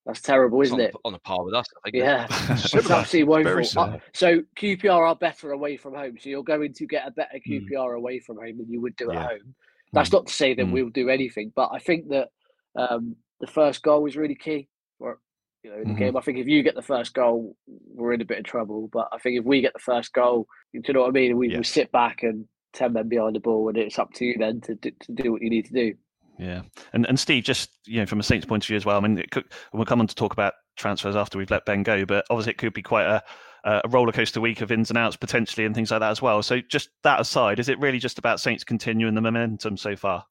that's terrible, isn't on, it? On a par with us, I think. Yeah, it's absolutely woeful. Uh, so QPR are better away from home. So you're going to get a better QPR mm. away from home than you would do yeah. at home. That's mm. not to say that mm. we'll do anything, but I think that um, the first goal was really key for you know in the mm-hmm. game. I think if you get the first goal, we're in a bit of trouble. But I think if we get the first goal, do you know what I mean? We, yeah. we sit back and ten men behind the ball, and it's up to you then to to do what you need to do. Yeah, and and Steve, just you know, from a Saints point of view as well. I mean, it could, we'll come on to talk about transfers after we've let Ben go, but obviously it could be quite a a roller coaster week of ins and outs potentially and things like that as well. So just that aside, is it really just about Saints continuing the momentum so far?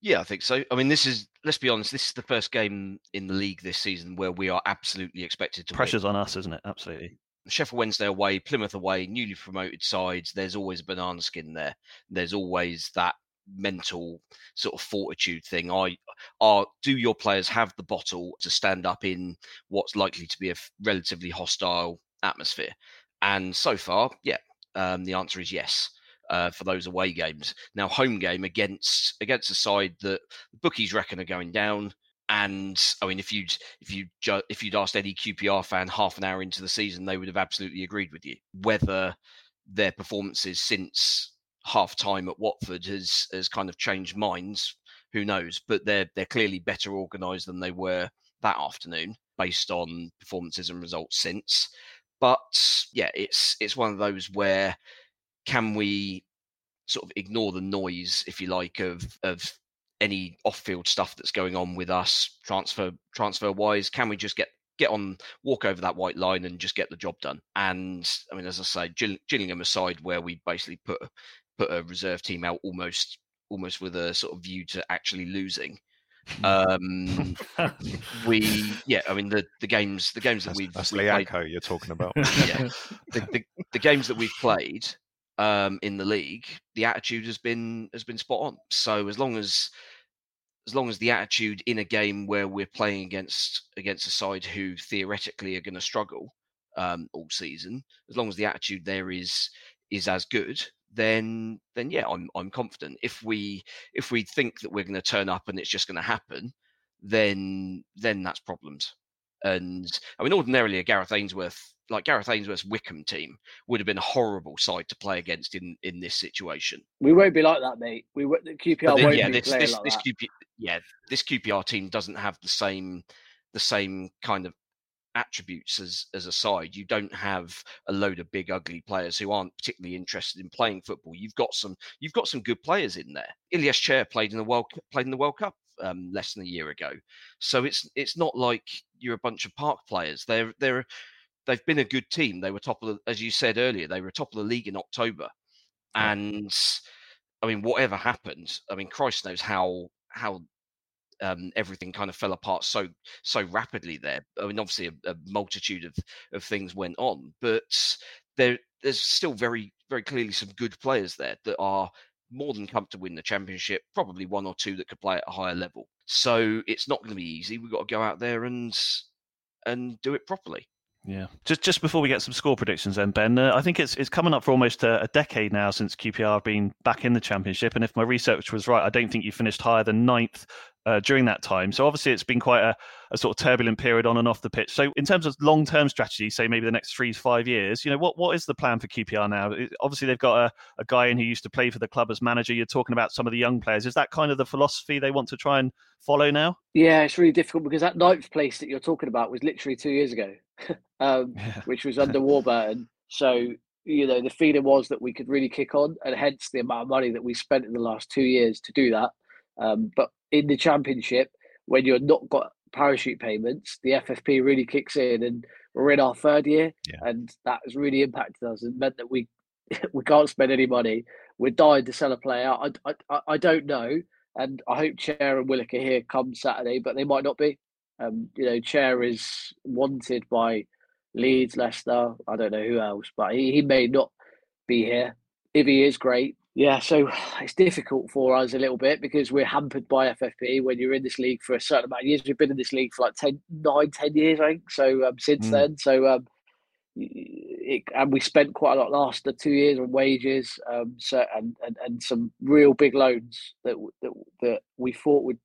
Yeah, I think so. I mean, this is let's be honest, this is the first game in the league this season where we are absolutely expected to. Pressure's win. on us, isn't it? Absolutely. Sheffield Wednesday away, Plymouth away, newly promoted sides. There's always a banana skin there. There's always that mental sort of fortitude thing. I are do your players have the bottle to stand up in what's likely to be a relatively hostile atmosphere? And so far, yeah, um, the answer is yes. Uh, for those away games. Now, home game against against a side that the bookies reckon are going down. And I mean, if you'd if you if you'd asked any QPR fan half an hour into the season, they would have absolutely agreed with you. Whether their performances since half time at Watford has has kind of changed minds. Who knows? But they're they're clearly better organised than they were that afternoon, based on performances and results since. But yeah, it's it's one of those where can we sort of ignore the noise, if you like, of of any off-field stuff that's going on with us transfer transfer wise? Can we just get get on, walk over that white line, and just get the job done? And I mean, as I say, Gillingham aside, where we basically put put a reserve team out almost almost with a sort of view to actually losing. Um, we yeah, I mean the the games the games that that's, we've that's we've played, you're talking about. yeah, the, the, the games that we've played um, in the league, the attitude has been has been spot on. So as long as as long as the attitude in a game where we're playing against against a side who theoretically are going to struggle um, all season, as long as the attitude there is is as good, then then yeah, I'm I'm confident. If we if we think that we're going to turn up and it's just going to happen, then then that's problems. And I mean, ordinarily a Gareth Ainsworth, like Gareth Ainsworth's Wycombe team, would have been a horrible side to play against in in this situation. We won't be like that, mate. We won't- the QPR then, won't yeah, be this this, like this yeah, this QPR team doesn't have the same the same kind of attributes as as a side. You don't have a load of big ugly players who aren't particularly interested in playing football. You've got some you've got some good players in there. Ilyas Chair played in the World played in the World Cup um, less than a year ago. So it's it's not like you're a bunch of park players. They're they're they've been a good team. They were top of the, as you said earlier, they were top of the league in October. And I mean, whatever happened, I mean, Christ knows how how um, everything kind of fell apart so so rapidly there. I mean, obviously a, a multitude of of things went on, but there there's still very very clearly some good players there that are more than comfortable in the championship. Probably one or two that could play at a higher level. So it's not going to be easy. We've got to go out there and and do it properly. Yeah. Just just before we get some score predictions, then Ben, uh, I think it's it's coming up for almost a, a decade now since QPR have been back in the championship, and if my research was right, I don't think you finished higher than ninth uh, during that time. So obviously, it's been quite a, a sort of turbulent period on and off the pitch. So in terms of long term strategy, say maybe the next three to five years, you know, what what is the plan for QPR now? It- obviously, they've got a, a guy in who used to play for the club as manager. You're talking about some of the young players. Is that kind of the philosophy they want to try and follow now? Yeah, it's really difficult because that ninth place that you're talking about was literally two years ago, um, which was under Warburton. So, you know, the feeling was that we could really kick on, and hence the amount of money that we spent in the last two years to do that. Um, but in the championship, when you're not got parachute payments, the FFP really kicks in, and we're in our third year, and that has really impacted us and meant that we we can't spend any money. We're dying to sell a player. I, I, I- don't know, and I hope Chair and Willock are here come Saturday, but they might not be. Um, you know, Chair is wanted by Leeds, Leicester. I don't know who else, but he, he may not be here. If he is, great. Yeah, so it's difficult for us a little bit because we're hampered by FFP when you're in this league for a certain amount of years. We've been in this league for like 10, 9, 10 years, I think. So um, since Mm. then, so um, it, and we spent quite a lot last the two years on wages, um, so and, and and some real big loans that that that we thought would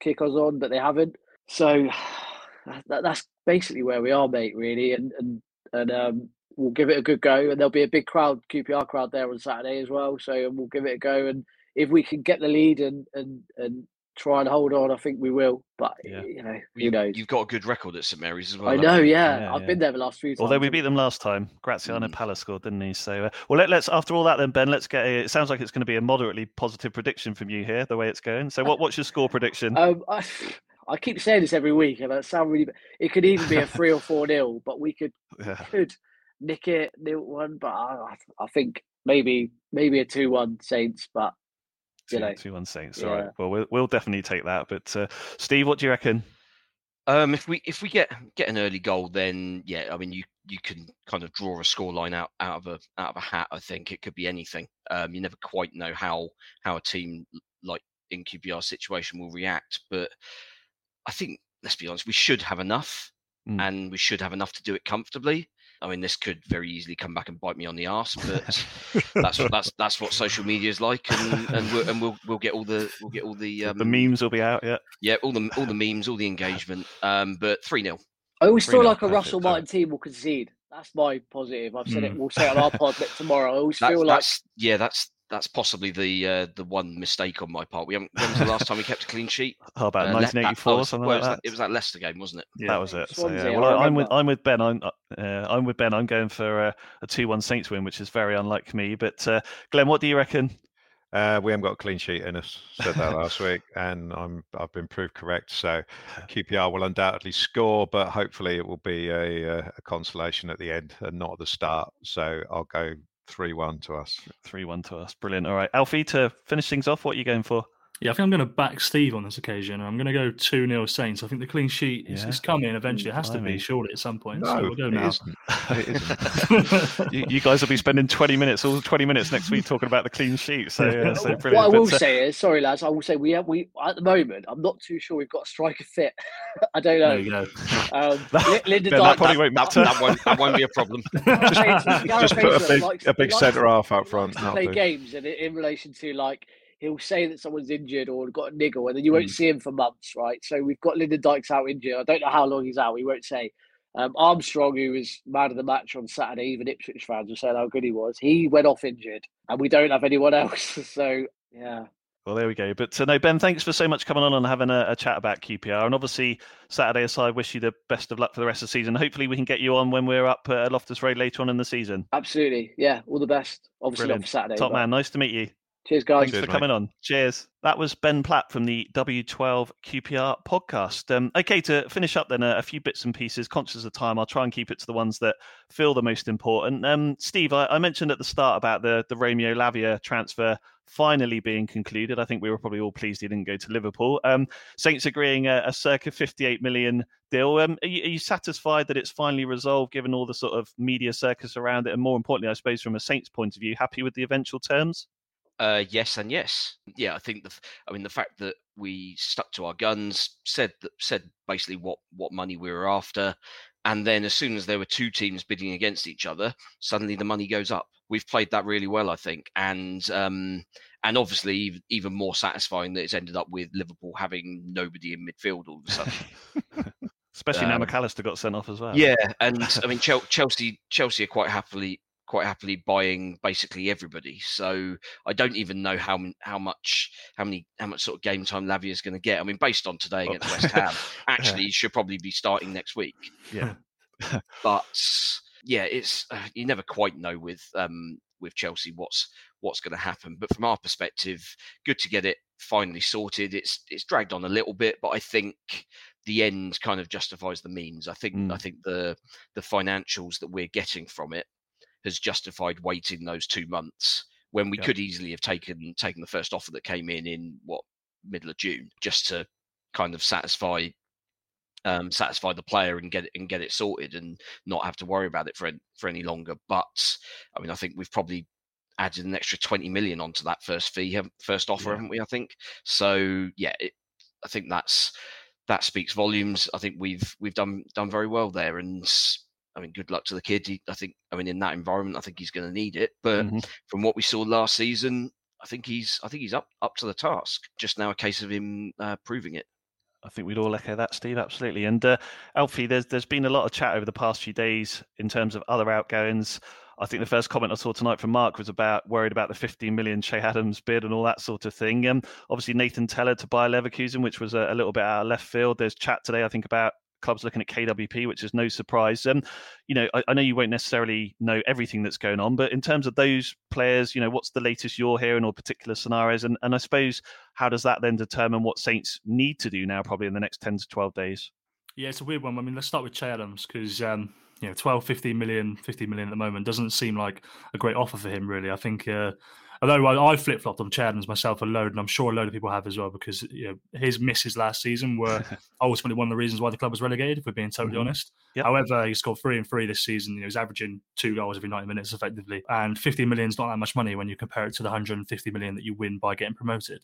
kick us on, but they haven't. So that, that's basically where we are, mate. Really, and and and um, we'll give it a good go, and there'll be a big crowd, QPR crowd there on Saturday as well. So we'll give it a go, and if we can get the lead and and and try and hold on, I think we will. But you know, who You, knows? you've got a good record at St Mary's as well. I know, you? yeah. I've been there the last few times. Although we beat them last time, Graziano Pellè scored, didn't he? So, uh, well, let, let's after all that, then Ben, let's get. A, it sounds like it's going to be a moderately positive prediction from you here, the way it's going. So, what, what's your score prediction? Um, I, I keep saying this every week, and I sound really. It could even be a three or four nil, but we could Yeah. could nick it nil one. But I, I- I think maybe maybe a two one Saints, but you Two- know, two one Saints. yeah. All right. Well, we'll we'll definitely take that. But uh, Steve, what do you reckon? Um, if we if we get get an early goal, then yeah, I mean you you can kind of draw a score line out out of a out of a hat. I think it could be anything. Um, you never quite know how how a team like in QPR situation will react, but I think let's be honest, we should have enough, Mm. and we should have enough to do it comfortably. I mean, this could very easily come back and bite me on the ass, but that's what that's that's what social media is like, and and we'll, and we'll we'll get all the we'll get all the um, the memes will be out. Yeah. yeah, all the all the memes, all the engagement. Um, but three 0 I always feel like a Russell perfect. Martin team will concede. That's my positive. I've said it. Mm. We'll say it on our pod next tomorrow. I always That's, feel like that's yeah, that's that's possibly the uh, the one mistake on my part. We haven't. When was the last time we kept a clean sheet? Oh, about Uh, Le- that- 1984 oh, something well, like it was that. It was that Leicester game, wasn't it? Yeah, that was it. So, yeah. I Well, I, I'm with. I'm with Ben. I'm uh, I'm with Ben. I'm going for a, a two one Saints win, which is very unlike me. But uh, Glen, what do you reckon? Uh, we haven't got a clean sheet in us. Said that last week, and I'm I've been proved correct. So QPR will undoubtedly score, but hopefully it will be a, uh, a consolation at the end and not at the start. So I'll go three one to us. Three one to us. Brilliant. All right, Alfie, to finish things off, what are you going for? Yeah, I think I'm going to back Steve on this occasion. I'm going to go 2 0 Saints. I think the clean sheet is, Yeah. is coming eventually. It has to be, surely, at some point. so No, we'll go it now. isn't. It isn't. you, you guys will be spending 20 minutes, all 20 minutes next week talking about the clean sheet. So, yeah, so what. I will But, uh, say is, sorry lads, I will say we have we at the moment. I'm not too sure we've got a striker fit. I don't know. There you go. Um, Li- Lyndon Ben, that Dykes- probably won't matter. that won't that won't be a problem. Gareth Just put a big a big centre half out front. likes to that'll play games and in relation to like he'll say that someone's injured or got a niggle, and then you won't Mm. see him for months, right? So we've got Lyndon Dykes out injured. I don't know how long he's out. We won't say. Um, Armstrong, who was man of the match on Saturday, even Ipswich fans were saying how good he was. He went off injured, and we don't have anyone else. So yeah, Well, there we go. But uh, no, Ben, thanks for so much coming on and having a, a chat about QPR. And obviously, Saturday aside, wish you the best of luck for the rest of the season. Hopefully, we can get you on when we're up at Loftus Road later on in the season. absolutely, yeah, all the best. Obviously Brilliant. for Saturday. Top but- man, nice to meet you. Cheers, guys. Thanks for coming on. Cheers. That was Ben Platt from the W12 QPR podcast. Um, okay, to finish up then, uh, a few bits and pieces. Conscious of time, I'll try and keep it to the ones that feel the most important. Um, Steve, I, I mentioned at the start about the the Roméo Lavia transfer finally being concluded. I think we were probably all pleased he didn't go to Liverpool. Um, Saints agreeing a, a circa 58 million deal. Um, are, you, are you satisfied that it's finally resolved, given all the sort of media circus around it, and more importantly, I suppose, from a Saints point of view, happy with the eventual terms? Uh, yes and yes. Yeah, I think the. I mean, the fact that we stuck to our guns, said that said basically what what money we were after, and then as soon as there were two teams bidding against each other, suddenly the money goes up. We've played that really well, I think, and um, and obviously ev- even more satisfying that it's ended up with Liverpool having nobody in midfield all of a sudden. Especially now Um, Mac Allister got sent off as well. Yeah, and I mean Chelsea Chelsea are quite happily quite happily buying basically everybody. So I don't even know how how much how many how much sort of game time Lavia is going to get. I mean, based on today against West Ham, actually he should probably be starting next week. Yeah. but yeah, it's uh, you never quite know with um with Chelsea what's what's going to happen. But from our perspective, good to get it finally sorted. It's it's dragged on a little bit, but I think the end kind of justifies the means. I think I Mm. think the the financials that we're getting from it has justified waiting those two months when we Yeah. could easily have taken taken the first offer that came in in what middle of June just to kind of satisfy um, satisfy the player and get it and get it sorted and not have to worry about it for for any longer. But I mean, I think we've probably added an extra twenty million onto that first fee, first offer, Yeah. haven't we? I think so. Yeah, it, I think that's that speaks volumes. I think we've we've done done very well there, and I mean, good luck to the kid. He, I think, I mean, in that environment, I think he's going to need it. But Mhm. from what we saw last season, I think he's I think he's up up to the task. Just now, a case of him uh, proving it. I think we'd all echo that, Steve. Absolutely. And uh, Alfie, there's there's been a lot of chat over the past few days in terms of other outgoings. I think the first comment I saw tonight from Mark was about worried about the 15 million Che Adams bid and all that sort of thing. Um, obviously Nathan Tella to Bayer Leverkusen, which was a, a little bit out of left field. There's chat today, I think, about clubs looking at KWP, which is no surprise. Um, you know, I, I know you won't necessarily know everything that's going on, but in terms of those players, you know, what's the latest you're hearing or particular scenarios? And and I suppose how does that then determine what Saints need to do now, probably in the next 10 to 12 days? Yeah, it's a weird one. I mean, let's start with Che Adams because, um, you know, 12, 15 million, 50 million at the moment doesn't seem like a great offer for him, really. I think, uh, although I, I flip flopped on Che Adams myself a load, and I'm sure a load of people have as well, because you know, his misses last season were ultimately one of the reasons why the club was relegated, if we're being totally Mhm. honest. Yep. However, he scored three and three this season. You know, he's averaging two goals every 90 minutes effectively. And 50 million is not that much money when you compare it to the 150 million that you win by getting promoted.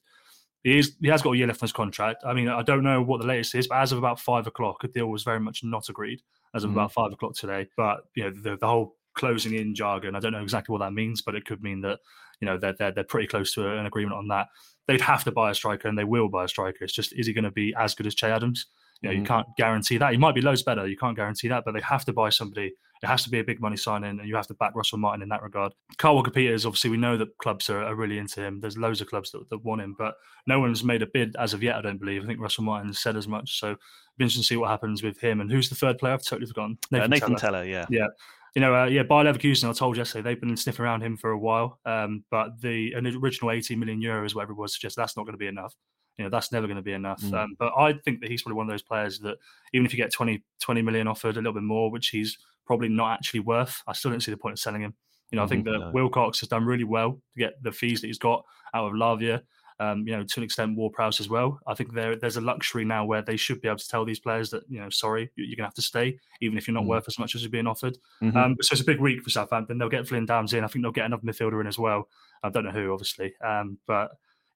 He, is, he has got a year left on his contract. I mean, I don't know what the latest is, but as of about five o'clock, a deal was very much not agreed as of Mhm. about five o'clock today. But you know, the, the whole closing in jargon, I don't know exactly what that means, but it could mean that you know they're they're, they're pretty close to an agreement on that. They'd have to buy a striker, and they will buy a striker. It's just is he going to be as good as Che Adams? You know, Mhm. you can't guarantee that. He might be loads better. You can't guarantee that, but they have to buy somebody. It has to be a big money signing, and you have to back Russell Martin in that regard. Kyle Walker-Peters, obviously, we know that clubs are, are really into him. There's loads of clubs that, that want him, but no one's made a bid as of yet. I don't believe. I think Russell Martin said as much. So, be interesting to see what happens with him. And who's the third player? I've totally forgotten. Uh, Nathan Tella. Tella, yeah. Yeah. You know, uh, yeah, Bayer Leverkusen, I told you yesterday, they've been sniffing around him for a while. Um, but the an original 18 million euros, whatever it was, suggests that's not going to be enough. You know, that's never going to be enough. Mm. Um, but I think that he's probably one of those players that even if you get 20, 20 million offered, a little bit more, which he's probably not actually worth, I still don't see the point of selling him. You know, I think Mhm, that no. Wilcox has done really well to get the fees that he's got out of Lavia. Um, you know, to an extent, Ward-Prowse as well. I think there there's a luxury now where they should be able to tell these players that you know, sorry, you- you're gonna have to stay, even if you're not Mm. worth as much as you're being offered. Mhm. Um, so it's a big week for Southampton. They'll get Flynn Downes in. I think they'll get another midfielder in as well. I don't know who, obviously, um, but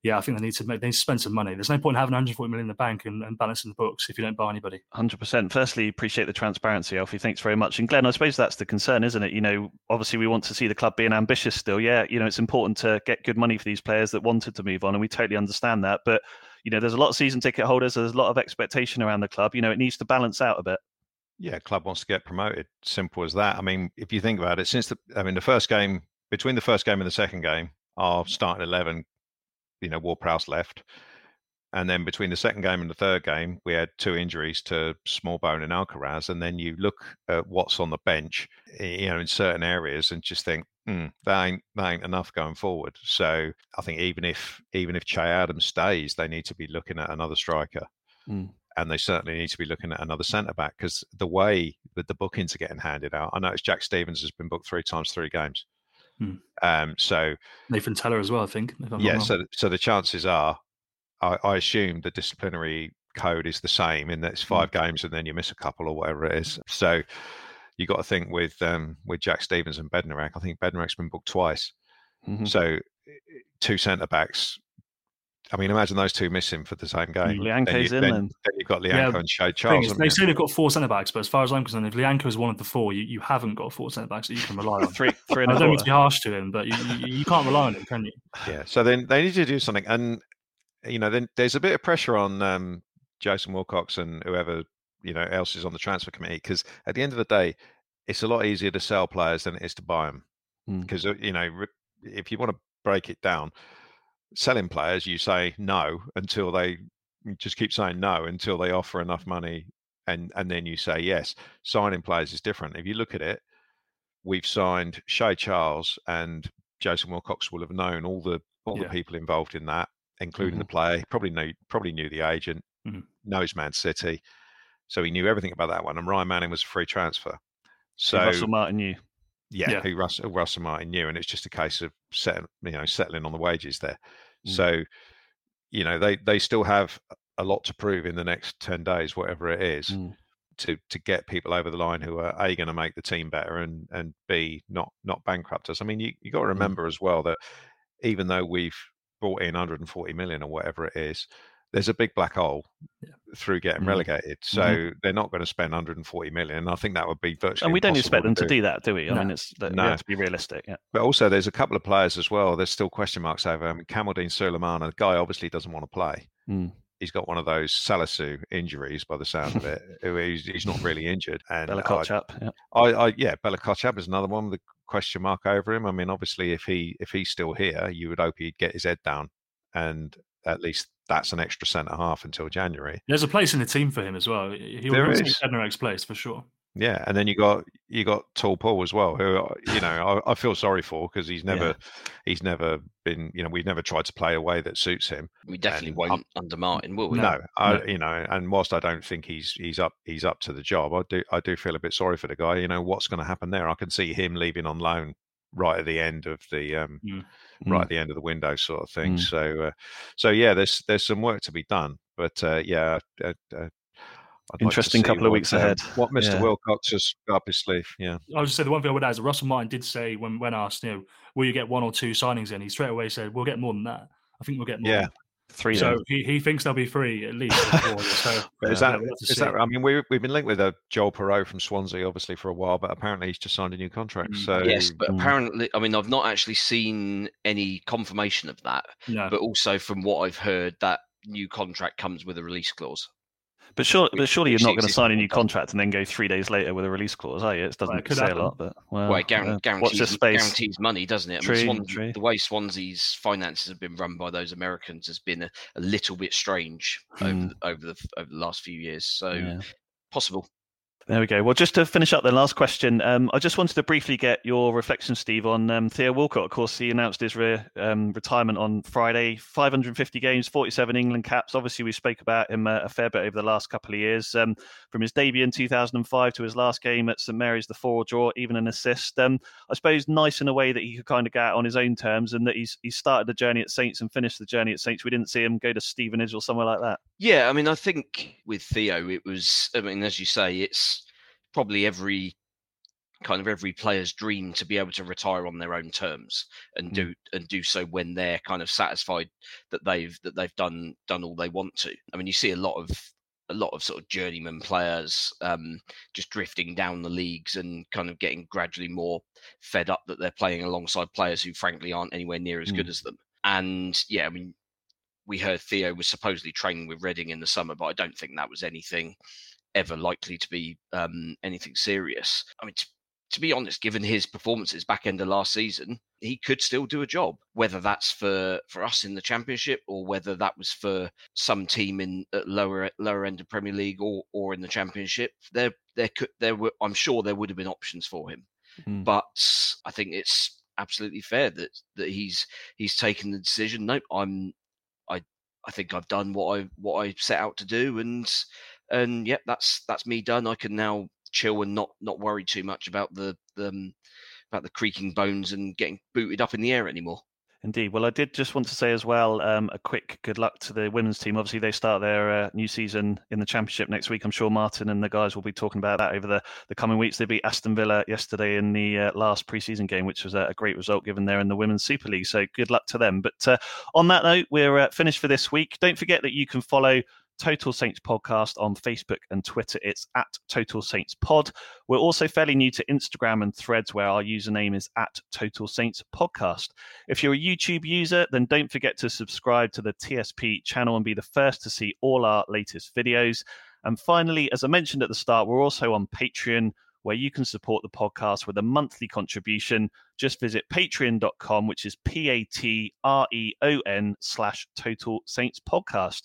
yeah, I think they need to make they need to spend some money. There's no point in having 140 million in the bank and, and balancing the books if you don't buy anybody. Hundred percent. Firstly, appreciate the transparency, Alfie. Thanks very much. And Glen, I suppose that's the concern, isn't it? You know, obviously we want to see the club being ambitious still. Yeah, you know, it's important to get good money for these players that wanted to move on, and we totally understand that. But you know, there's a lot of season ticket holders. There's a lot of expectation around the club. You know, it needs to balance out a bit. Yeah, club wants to get promoted. Simple as that. I mean, if you think about it, since the I mean the first game between the first game and the second game, our starting eleven you know, Ward-Prowse left. And then between the second game and the third game, we had two injuries to Smallbone and Alcaraz. And then you look at what's on the bench, you know, in certain areas, and just think, mm, that ain't that ain't enough going forward. So I think even if even if Che Adams stays, they need to be looking at another striker. Mm. And they certainly need to be looking at another centre back because the way that the bookings are getting handed out, I noticed Jack Stephens has been booked three times, three games. Hmm. Um, so Nathan Tella as well, I think. if I'm yeah, so so the chances are, I, I assume the disciplinary code is the same in that it's five games and then you miss a couple or whatever it is. So you got to think with um, with Jack Stephens and Bednarek. I think Bednarek's been booked twice. Mhm. So two centre backs. I mean, imagine those two missing for the same game. Lyanco's then, you, in then, then. then you've got Lyanco Yeah, and Shea Thing Charles. is, haven't they say they've got four centre backs, but as far as I'm concerned, if Lianco is one of the four, you, you haven't got four centre backs that you can rely on. Three, three and I don't mean to be harsh to him, but you, you, you can't rely on him, can you? Yeah. So then they need to do something, and you know, then there's a bit of pressure on um, Jason Wilcox and whoever you know else is on the transfer committee because at the end of the day, it's a lot easier to sell players than it is to buy them. Mm. Because you know, if you want to break it down, selling players, you say no until they just keep saying no until they offer enough money, and and then you say yes. Signing players is different. If you look at it, we've signed Shea Charles and Jason Wilcox will have known all the all Yeah. the people involved in that, including the Mhm. player. He probably knew probably knew the agent, Mhm. knows Man City, so he knew everything about that one. And Ryan Manning was a free transfer, so Russell Martin, you. Yeah, Yeah. who Russell, Russell Martin knew, and it's just a case of setting, you know, settling on the wages there. Mm. So, you know, they they still have a lot to prove in the next ten days, whatever it is, Mm. to to get people over the line who are a going to make the team better and and b not not bankrupt us. I mean, you you got to remember as well that even though we've brought in 140 million or whatever it is, there's a big black hole through getting Mm. relegated. So they're not going to spend 140 million. I think that would be virtually And we don't expect them to do that, do we? I No. mean, it's that No. to be realistic. Yeah. But also, there's a couple of players as well. There's still question marks over. I mean, Kamaldeen Sulemana, the guy obviously doesn't want to play. Mm. He's got one of those Salisu injuries, by the sound of it. he's, he's not really injured. And Bella I, Yeah. I, I, yeah, Bella Kotchap is another one with a question mark over him. I mean, obviously, if he if he's still here, you would hope he'd get his head down, and at least that's an extra centre half until January. There's a place in the team for him as well. He'll, There take is. Bednarek's place for sure. Yeah, and then you got you got Tall Paul as well, who uh, you know I, I feel sorry for because he's never he's never been you know we've never tried to play a way that suits him. We definitely And won't I'm- under Martin, will we? No, I, No. you know, and whilst I don't think he's he's up he's up to the job, I do I do feel a bit sorry for the guy. You know, what's going to happen there? I can see him leaving on loan right at the end of the um, Mm. right Mm. at the end of the window, sort of thing. Mm. So, uh, so yeah, there's there's some work to be done, but uh, yeah. Uh, uh, like to Interesting couple of weeks um, ahead. What Mr. Yeah. Wilcox has got up his sleeve. Yeah. I was just say the one thing I would add is that Russell Martin did say when when asked, you know, will you get one or two signings in? He straight away said, we'll get more than that. I think we'll get more. Yeah. Three. So he, he thinks there'll be three at least. before, so is yeah, that we'll have to is see. that? I mean, we we've been linked with a Joel Piroe from Swansea, obviously for a while, but apparently he's just signed a new contract. Mm. So Yes, but Mm. apparently, I mean, I've not actually seen any confirmation of that. No. But also, from what I've heard, that new contract comes with a release clause. But, sure, but surely you're not going to sign a new contract- contract and then go three days later with a release clause, are you? It doesn't Well, it say happen. a lot, but well, well, it guaran- watch guarantees, this space. guarantees money, doesn't it? I True, mean, Swan- true. The way Swansea's finances have been run by those Americans has been a, a little bit strange over, Mm. the, over the over the last few years. So Yeah. possible. There we go. Well, just to finish up the last question, um, I just wanted to briefly get your reflection, Steve, on um, Theo Walcott. Of course, he announced his re- um, retirement on Friday. 550 games, 47 England caps. Obviously, we spoke about him uh, a fair bit over the last couple of years. Um, from his debut in 2005 to his last game at St Mary's, the four draw, even an assist. Um, I suppose nice in a way that he could kind of go out on his own terms and that he's he started the journey at Saints and finished the journey at Saints. We didn't see him go to Stevenage or somewhere like that. Yeah, I mean, I think with Theo, it was. I mean, as you say, it's probably every kind of every player's dream to be able to retire on their own terms and do and do so when they're kind of satisfied that they've that they've done done all they want to. I mean, you see a lot of a lot of sort of journeyman players um, just drifting down the leagues and kind of getting gradually more fed up that they're playing alongside players who frankly aren't anywhere near as good as them. And yeah, I mean, we heard Theo was supposedly training with Reading in the summer, but I don't think that was anything ever likely to be um, anything serious. I mean, to, to be honest, given his performances back end of last season, he could still do a job. Whether that's for for us in the championship or whether that was for some team in at lower lower end of Premier League or or in the championship, there there could there were I'm sure there would have been options for him. Mm. But I think it's absolutely fair that that he's he's taken the decision. Nope, I'm I I think I've done what I what I set out to do, and and yep, that's that's me done. I can now chill and not not worry too much about the, the um, about the creaking bones and getting booted up in the air anymore. Indeed. Well, I did just want to say as well um, a quick good luck to the women's team. Obviously, they start their uh, new season in the championship next week. I'm sure Martin and the guys will be talking about that over the, the coming weeks. They beat Aston Villa yesterday in the uh, last preseason game, which was a, great result given they're in the women's Super League. So good luck to them. But uh, on that note, we're uh, finished for this week. Don't forget that you can follow Total Saints Podcast on Facebook and Twitter. It's at Total Saints Pod. We're also fairly new to Instagram and threads where our username is at Total Saints Podcast. If you're a YouTube user, then don't forget to subscribe to the TSP channel and be the first to see all our latest videos. And finally, as I mentioned at the start, we're also on Patreon where you can support the podcast with a monthly contribution. Just visit patreon.com, which is P A T R E O N slash Total Saints Podcast.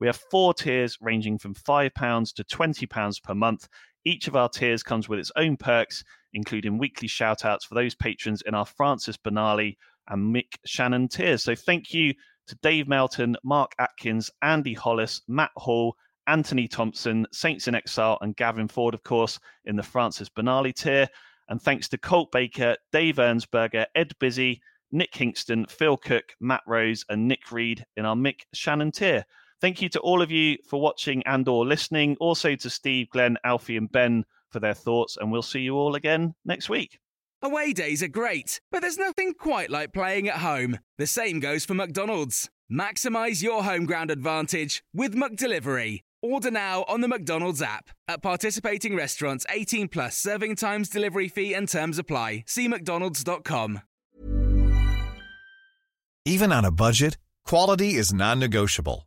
We have four tiers ranging from £5 to £20 per month. Each of our tiers comes with its own perks, including weekly shout outs for those patrons in our Francis Benali and Mick Channon tiers. So thank you to Dave Melton, Mark Atkins, Andy Hollis, Matt Hall, Anthony Thompson, Saints in Exile, and Gavin Ford, of course, in the Francis Benali tier. And thanks to Colt Baker, Dave Ernsberger, Ed Busy, Nick Kingston, Phil Cook, Matt Rose, and Nick Reed in our Mick Channon tier. Thank you to all of you for watching and or listening. Also to Steve, Glen, Alfie and Ben for their thoughts. And we'll see you all again next week. Away days are great, but there's nothing quite like playing at home. The same goes for McDonald's. Maximize your home ground advantage with McDelivery. Order now on the McDonald's app. At participating restaurants, 18 plus serving times, delivery fee, and terms apply. See McDonald's.com. Even on a budget, quality is non negotiable.